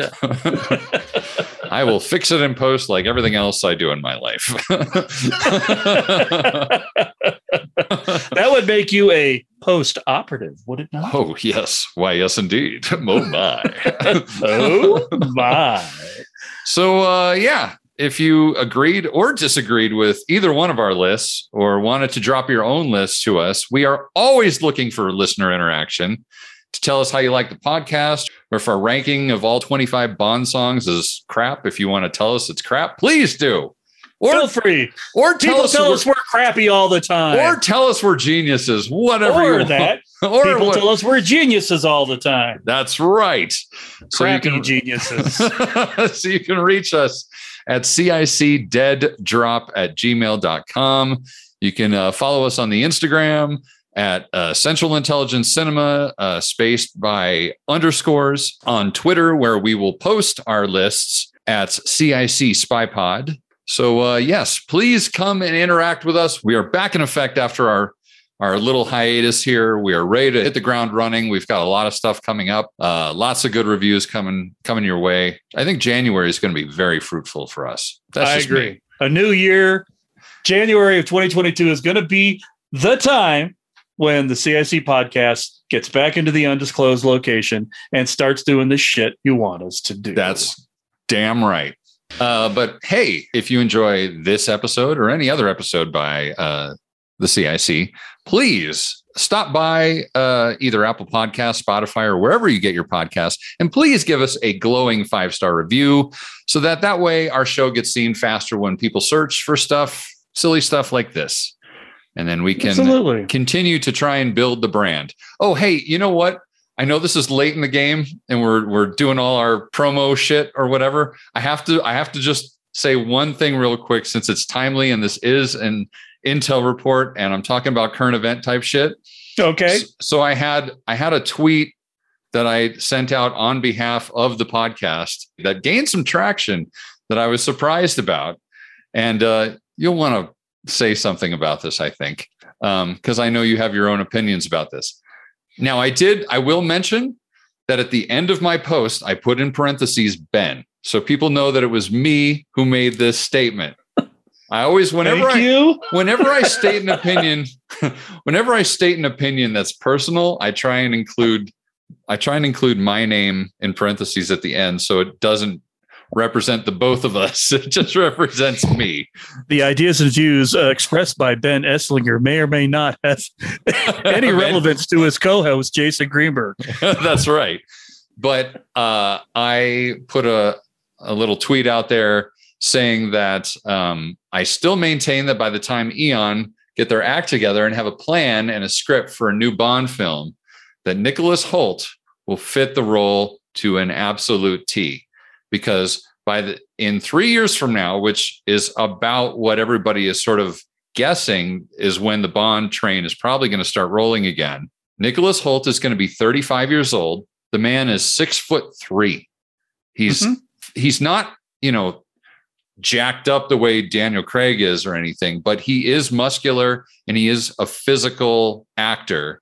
[SPEAKER 1] I will fix it in post like everything else I do in my life. *laughs*
[SPEAKER 10] that would make you a post operative, would it not?
[SPEAKER 1] oh, yes. Why, yes, indeed. *laughs* Oh, my. *laughs*
[SPEAKER 10] Oh, my.
[SPEAKER 1] So, uh, yeah, if you agreed or disagreed with either one of our lists or wanted to drop your own list to us, we are always looking for listener interaction to tell us how you like the podcast or if our ranking of all 25 Bond songs is crap. If you want to tell us it's crap, please do. Or,
[SPEAKER 10] Feel free.
[SPEAKER 1] or tell
[SPEAKER 10] People
[SPEAKER 1] us,
[SPEAKER 10] tell
[SPEAKER 1] we're-
[SPEAKER 10] us we're crappy all the time.
[SPEAKER 1] or tell us we're geniuses, whatever you
[SPEAKER 10] or
[SPEAKER 1] want.
[SPEAKER 10] that. *laughs*
[SPEAKER 1] Or
[SPEAKER 10] People
[SPEAKER 1] what-
[SPEAKER 10] tell us we're geniuses all the time.
[SPEAKER 1] That's right. So you
[SPEAKER 10] Crappy
[SPEAKER 1] can *laughs*
[SPEAKER 10] geniuses.
[SPEAKER 1] so you can reach us at cicdeaddrop at gmail.com. You can uh, follow us on the Instagram at uh, Central Intelligence Cinema, uh, spaced by underscores, on Twitter, where we will post our lists at CIC Spy Pod. So, uh, yes, please come and interact with us. We are back in effect after our our little hiatus here. We are ready to hit the ground running. We've got a lot of stuff coming up. Uh, lots of good reviews coming coming your way. I think January is going to be very fruitful for us. That's
[SPEAKER 10] I
[SPEAKER 1] just
[SPEAKER 10] agree.
[SPEAKER 1] me.
[SPEAKER 10] A new year, January of 2022 is going to be the time when the CIC podcast gets back into the undisclosed location and starts doing the shit you want us to do.
[SPEAKER 1] That's damn right. Uh, but hey, if you enjoy this episode or any other episode by uh, the CIC, please stop by uh, either Apple Podcast, Spotify, or wherever you get your podcasts, and please give us a glowing five star review, so that that way our show gets seen faster when people search for stuff, silly stuff like this, and then we can
[SPEAKER 10] Absolutely.
[SPEAKER 1] continue to try and build the brand. Oh, hey, you know what? I know this is late in the game and we're we're doing all our promo shit or whatever. I have to I have to just say one thing real quick since it's timely and this is an intel report and I'm talking about current event type shit.
[SPEAKER 10] Okay.
[SPEAKER 1] So, so I had I had a tweet that I sent out on behalf of the podcast that gained some traction that I was surprised about. And uh, you'll want to say something about this, I think, um, because I know you have your own opinions about this. Now, I did, I will mention that at the end of my post, I put in parentheses Ben. So people know that it was me who made this statement. I always, whenever
[SPEAKER 10] Thank
[SPEAKER 1] I,
[SPEAKER 10] you.
[SPEAKER 1] whenever I state an opinion, *laughs* whenever I state an opinion that's personal, I try and include, I try and include my name in parentheses at the end, so it doesn't represent the both of us. *laughs* It just represents me.
[SPEAKER 10] The ideas and views uh, expressed by Ben Esslinger may or may not have *laughs* any *laughs* relevance to his co-host Jason Greenberg.
[SPEAKER 1] That's right. But uh, I put a, a little tweet out there saying that um, I still maintain that by the time Eon get their act together and have a plan and a script for a new Bond film, that Nicholas Hoult will fit the role to an absolute T. Because by the in three years from now, which is about what everybody is sort of guessing is when the Bond train is probably going to start rolling again. Nicholas Hoult is going to be 35 years old. The man is six foot three. He's
[SPEAKER 10] Mhm.
[SPEAKER 1] he's not, you know, jacked up the way Daniel Craig is or anything, but he is muscular and he is a physical actor.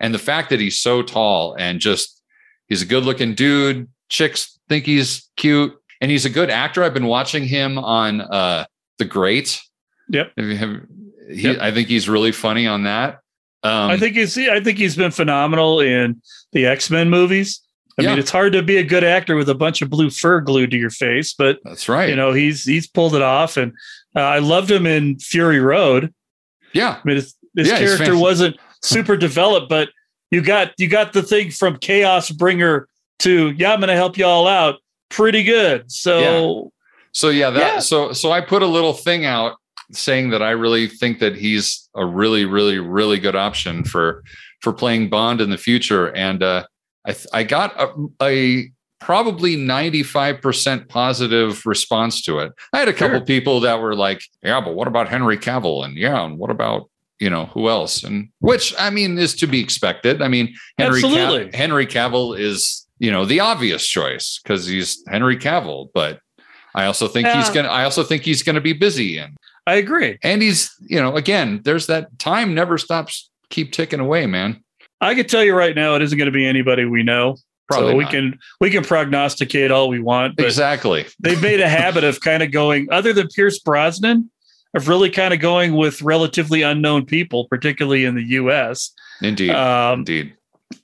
[SPEAKER 1] And the fact that he's so tall and just he's a good looking dude, chicks think he's cute, and he's a good actor. I've been watching him on uh The Great.
[SPEAKER 10] Yep.
[SPEAKER 1] Have have- he,
[SPEAKER 10] Yep.
[SPEAKER 1] I think he's really funny on that. Um,
[SPEAKER 10] I think he's I think he's been phenomenal in the X-Men movies. I
[SPEAKER 1] Yeah.
[SPEAKER 10] mean, it's hard to be a good actor with a bunch of blue fur glued to your face, but
[SPEAKER 1] that's right.
[SPEAKER 10] you know, he's he's pulled it off and uh, I loved him in Fury Road.
[SPEAKER 1] yeah,
[SPEAKER 10] I mean, his, his
[SPEAKER 1] Yeah,
[SPEAKER 10] character wasn't super developed, but you got you got the thing from Chaos Bringer to yeah, I'm going to help you all out. Pretty good. So
[SPEAKER 1] So yeah, that
[SPEAKER 10] Yeah.
[SPEAKER 1] so so I put a little thing out saying that I really think that he's a really really really good option for for playing Bond in the future, and uh, I th- I got a, a probably 95% positive response to it. I had a couple
[SPEAKER 10] Sure.
[SPEAKER 1] people that were like, yeah, but what about Henry Cavill? And yeah, and what about you know who else? And which I mean is to be expected. I mean Henry Cav-
[SPEAKER 10] Absolutely.
[SPEAKER 1] Henry Cavill is you know the obvious choice because he's Henry Cavill, but I also think he's gonna. I also think he's gonna be busy and
[SPEAKER 10] I agree.
[SPEAKER 1] and he's you know again there's that time never stops keep ticking away man
[SPEAKER 10] I can tell you right now, it isn't going to be anybody we know.
[SPEAKER 1] Probably
[SPEAKER 10] so we
[SPEAKER 1] not.
[SPEAKER 10] can we can prognosticate all we want, but
[SPEAKER 1] exactly
[SPEAKER 10] they've made a habit of kind of going, other than Pierce Brosnan, of really kind of going with relatively unknown people, particularly in the U.S.
[SPEAKER 1] indeed
[SPEAKER 10] Um,
[SPEAKER 1] indeed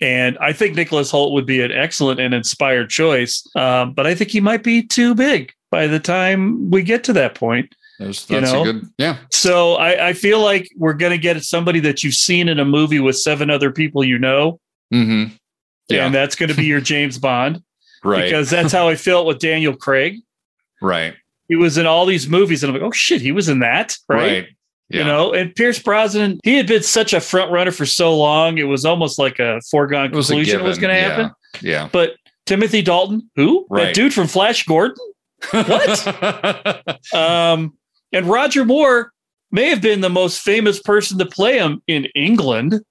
[SPEAKER 10] and I think Nicholas Hoult would be an excellent and inspired choice, um, but I think he might be too big by the time we get to that point.
[SPEAKER 1] There's,
[SPEAKER 10] you
[SPEAKER 1] that's
[SPEAKER 10] know,
[SPEAKER 1] a good yeah.
[SPEAKER 10] So I, I feel like we're going to get somebody that you've seen in a movie with seven other people you know,
[SPEAKER 1] mm-hmm. Yeah.
[SPEAKER 10] And that's going to be your James Bond. *laughs*
[SPEAKER 1] Right.
[SPEAKER 10] Because that's how I felt with Daniel Craig.
[SPEAKER 1] right.
[SPEAKER 10] He was in all these movies, and I'm like, oh shit, he was in that, right?
[SPEAKER 1] right, yeah.
[SPEAKER 10] You know, and Pierce Brosnan, he had been such a front runner for so long, it was almost like a foregone
[SPEAKER 1] was
[SPEAKER 10] conclusion it was
[SPEAKER 1] given,
[SPEAKER 10] going to
[SPEAKER 1] yeah.
[SPEAKER 10] happen.
[SPEAKER 1] yeah.
[SPEAKER 10] But Timothy Dalton, who?
[SPEAKER 1] Right.
[SPEAKER 10] that dude from Flash Gordon,
[SPEAKER 1] what? *laughs*
[SPEAKER 10] Um, and Roger Moore may have been the most famous person to play him in England,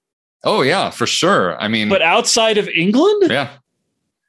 [SPEAKER 1] oh yeah for sure. I mean
[SPEAKER 10] but outside of England,
[SPEAKER 1] yeah.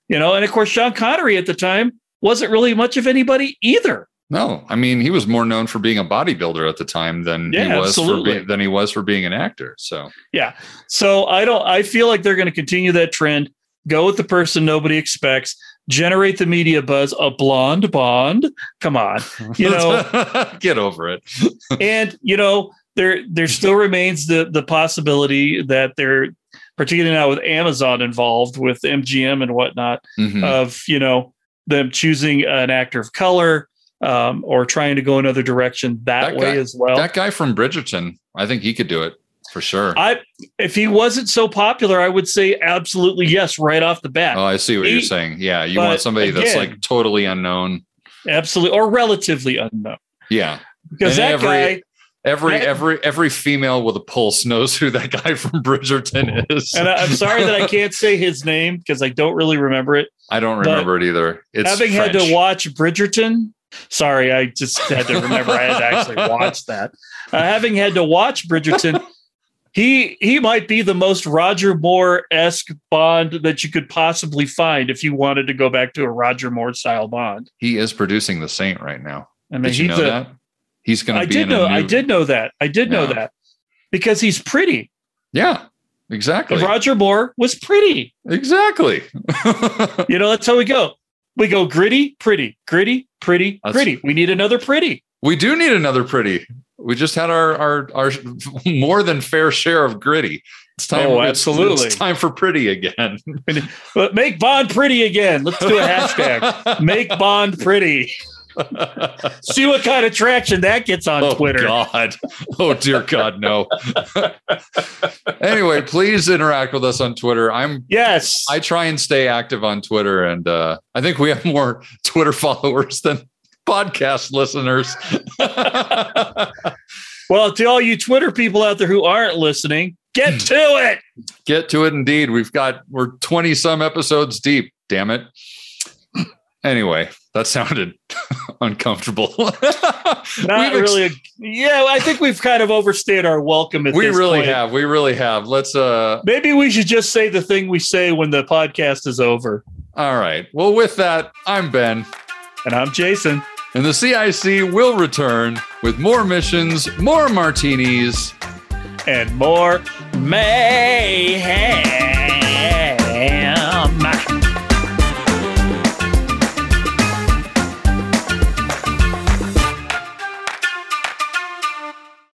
[SPEAKER 10] You know, and of course Sean Connery at the time wasn't really much of anybody either.
[SPEAKER 1] No, I mean he was more known for being a bodybuilder at the time than
[SPEAKER 10] Yeah,
[SPEAKER 1] he was for being, than he was for being an actor. So
[SPEAKER 10] Yeah. So I don't I feel like they're going to continue that trend. Go with the person nobody expects. Generate the media buzz. A blonde Bond. Come on. You *laughs* know,
[SPEAKER 1] get over it. *laughs*
[SPEAKER 10] and you know, there there still remains the the possibility that they're particularly now with Amazon involved with MGM and whatnot,
[SPEAKER 1] Mhm.
[SPEAKER 10] of you know, them choosing an actor of color um, or trying to go another direction that,
[SPEAKER 1] That
[SPEAKER 10] way
[SPEAKER 1] guy-
[SPEAKER 10] as well.
[SPEAKER 1] that guy from Bridgerton, I think he could do it for sure.
[SPEAKER 10] I if he wasn't so popular, I would say absolutely yes, right off the bat.
[SPEAKER 1] oh, I see what
[SPEAKER 10] He-
[SPEAKER 1] you're saying. Yeah, you want somebody that's like totally unknown.
[SPEAKER 10] absolutely, or relatively unknown.
[SPEAKER 1] Yeah,
[SPEAKER 10] Because
[SPEAKER 1] And
[SPEAKER 10] that
[SPEAKER 1] every-
[SPEAKER 10] guy,
[SPEAKER 1] every
[SPEAKER 10] That-
[SPEAKER 1] every every female with a pulse knows who that guy from Bridgerton *laughs* is.
[SPEAKER 10] and I, I'm sorry that I *laughs* can't say his name because I don't really remember it.
[SPEAKER 1] I don't
[SPEAKER 10] but
[SPEAKER 1] remember it either. It's
[SPEAKER 10] Having had to watch Bridgerton, sorry, I just had to remember I had to actually *laughs* watch that. Uh, having had to watch Bridgerton, he he might be the most Roger Moore esque Bond that you could possibly find if you wanted to go back to a Roger Moore style Bond.
[SPEAKER 1] He is producing The Saint right now.
[SPEAKER 10] I mean,
[SPEAKER 1] Did you know
[SPEAKER 10] a-
[SPEAKER 1] that? He's going
[SPEAKER 10] I
[SPEAKER 1] to be
[SPEAKER 10] did
[SPEAKER 1] in
[SPEAKER 10] know.
[SPEAKER 1] a new,
[SPEAKER 10] I did know that. I did know that because he's pretty.
[SPEAKER 1] Yeah, exactly.
[SPEAKER 10] And Roger Moore was pretty.
[SPEAKER 1] Exactly. *laughs*
[SPEAKER 10] You know, that's how we go. We go gritty, pretty, gritty, pretty,
[SPEAKER 1] That's-
[SPEAKER 10] pretty. We need another pretty.
[SPEAKER 1] we do need another pretty. We just had our our our *laughs* more than fair share of gritty. It's time.
[SPEAKER 10] Oh,
[SPEAKER 1] it's-
[SPEAKER 10] absolutely.
[SPEAKER 1] It's, *laughs* time for pretty again. *laughs*
[SPEAKER 10] But make Bond pretty again. Let's do a hashtag. make Bond pretty. See what kind of traction that gets on
[SPEAKER 1] oh
[SPEAKER 10] Twitter.
[SPEAKER 1] God. Oh dear God, no. anyway, please interact with us on Twitter. I'm
[SPEAKER 10] Yes.
[SPEAKER 1] I try and stay active on Twitter, and uh, I think we have more Twitter followers than podcast listeners.
[SPEAKER 10] well, to all you Twitter people out there who aren't listening, get *clears throat* to it.
[SPEAKER 1] Get to it, indeed. We've got we're twenty some episodes deep. Damn it. *clears throat* Anyway, that sounded *laughs* uncomfortable. *laughs*
[SPEAKER 10] Not
[SPEAKER 1] ex-
[SPEAKER 10] really. A, yeah, I think we've kind of overstayed our welcome at
[SPEAKER 1] we really
[SPEAKER 10] point.
[SPEAKER 1] have. We really have. Let's uh
[SPEAKER 10] Maybe we should just say the thing we say when the podcast is over.
[SPEAKER 1] all right. Well, with that, I'm Ben.
[SPEAKER 10] And I'm Jason.
[SPEAKER 1] And the CIC will return with more missions, more martinis.
[SPEAKER 10] And more mayhem.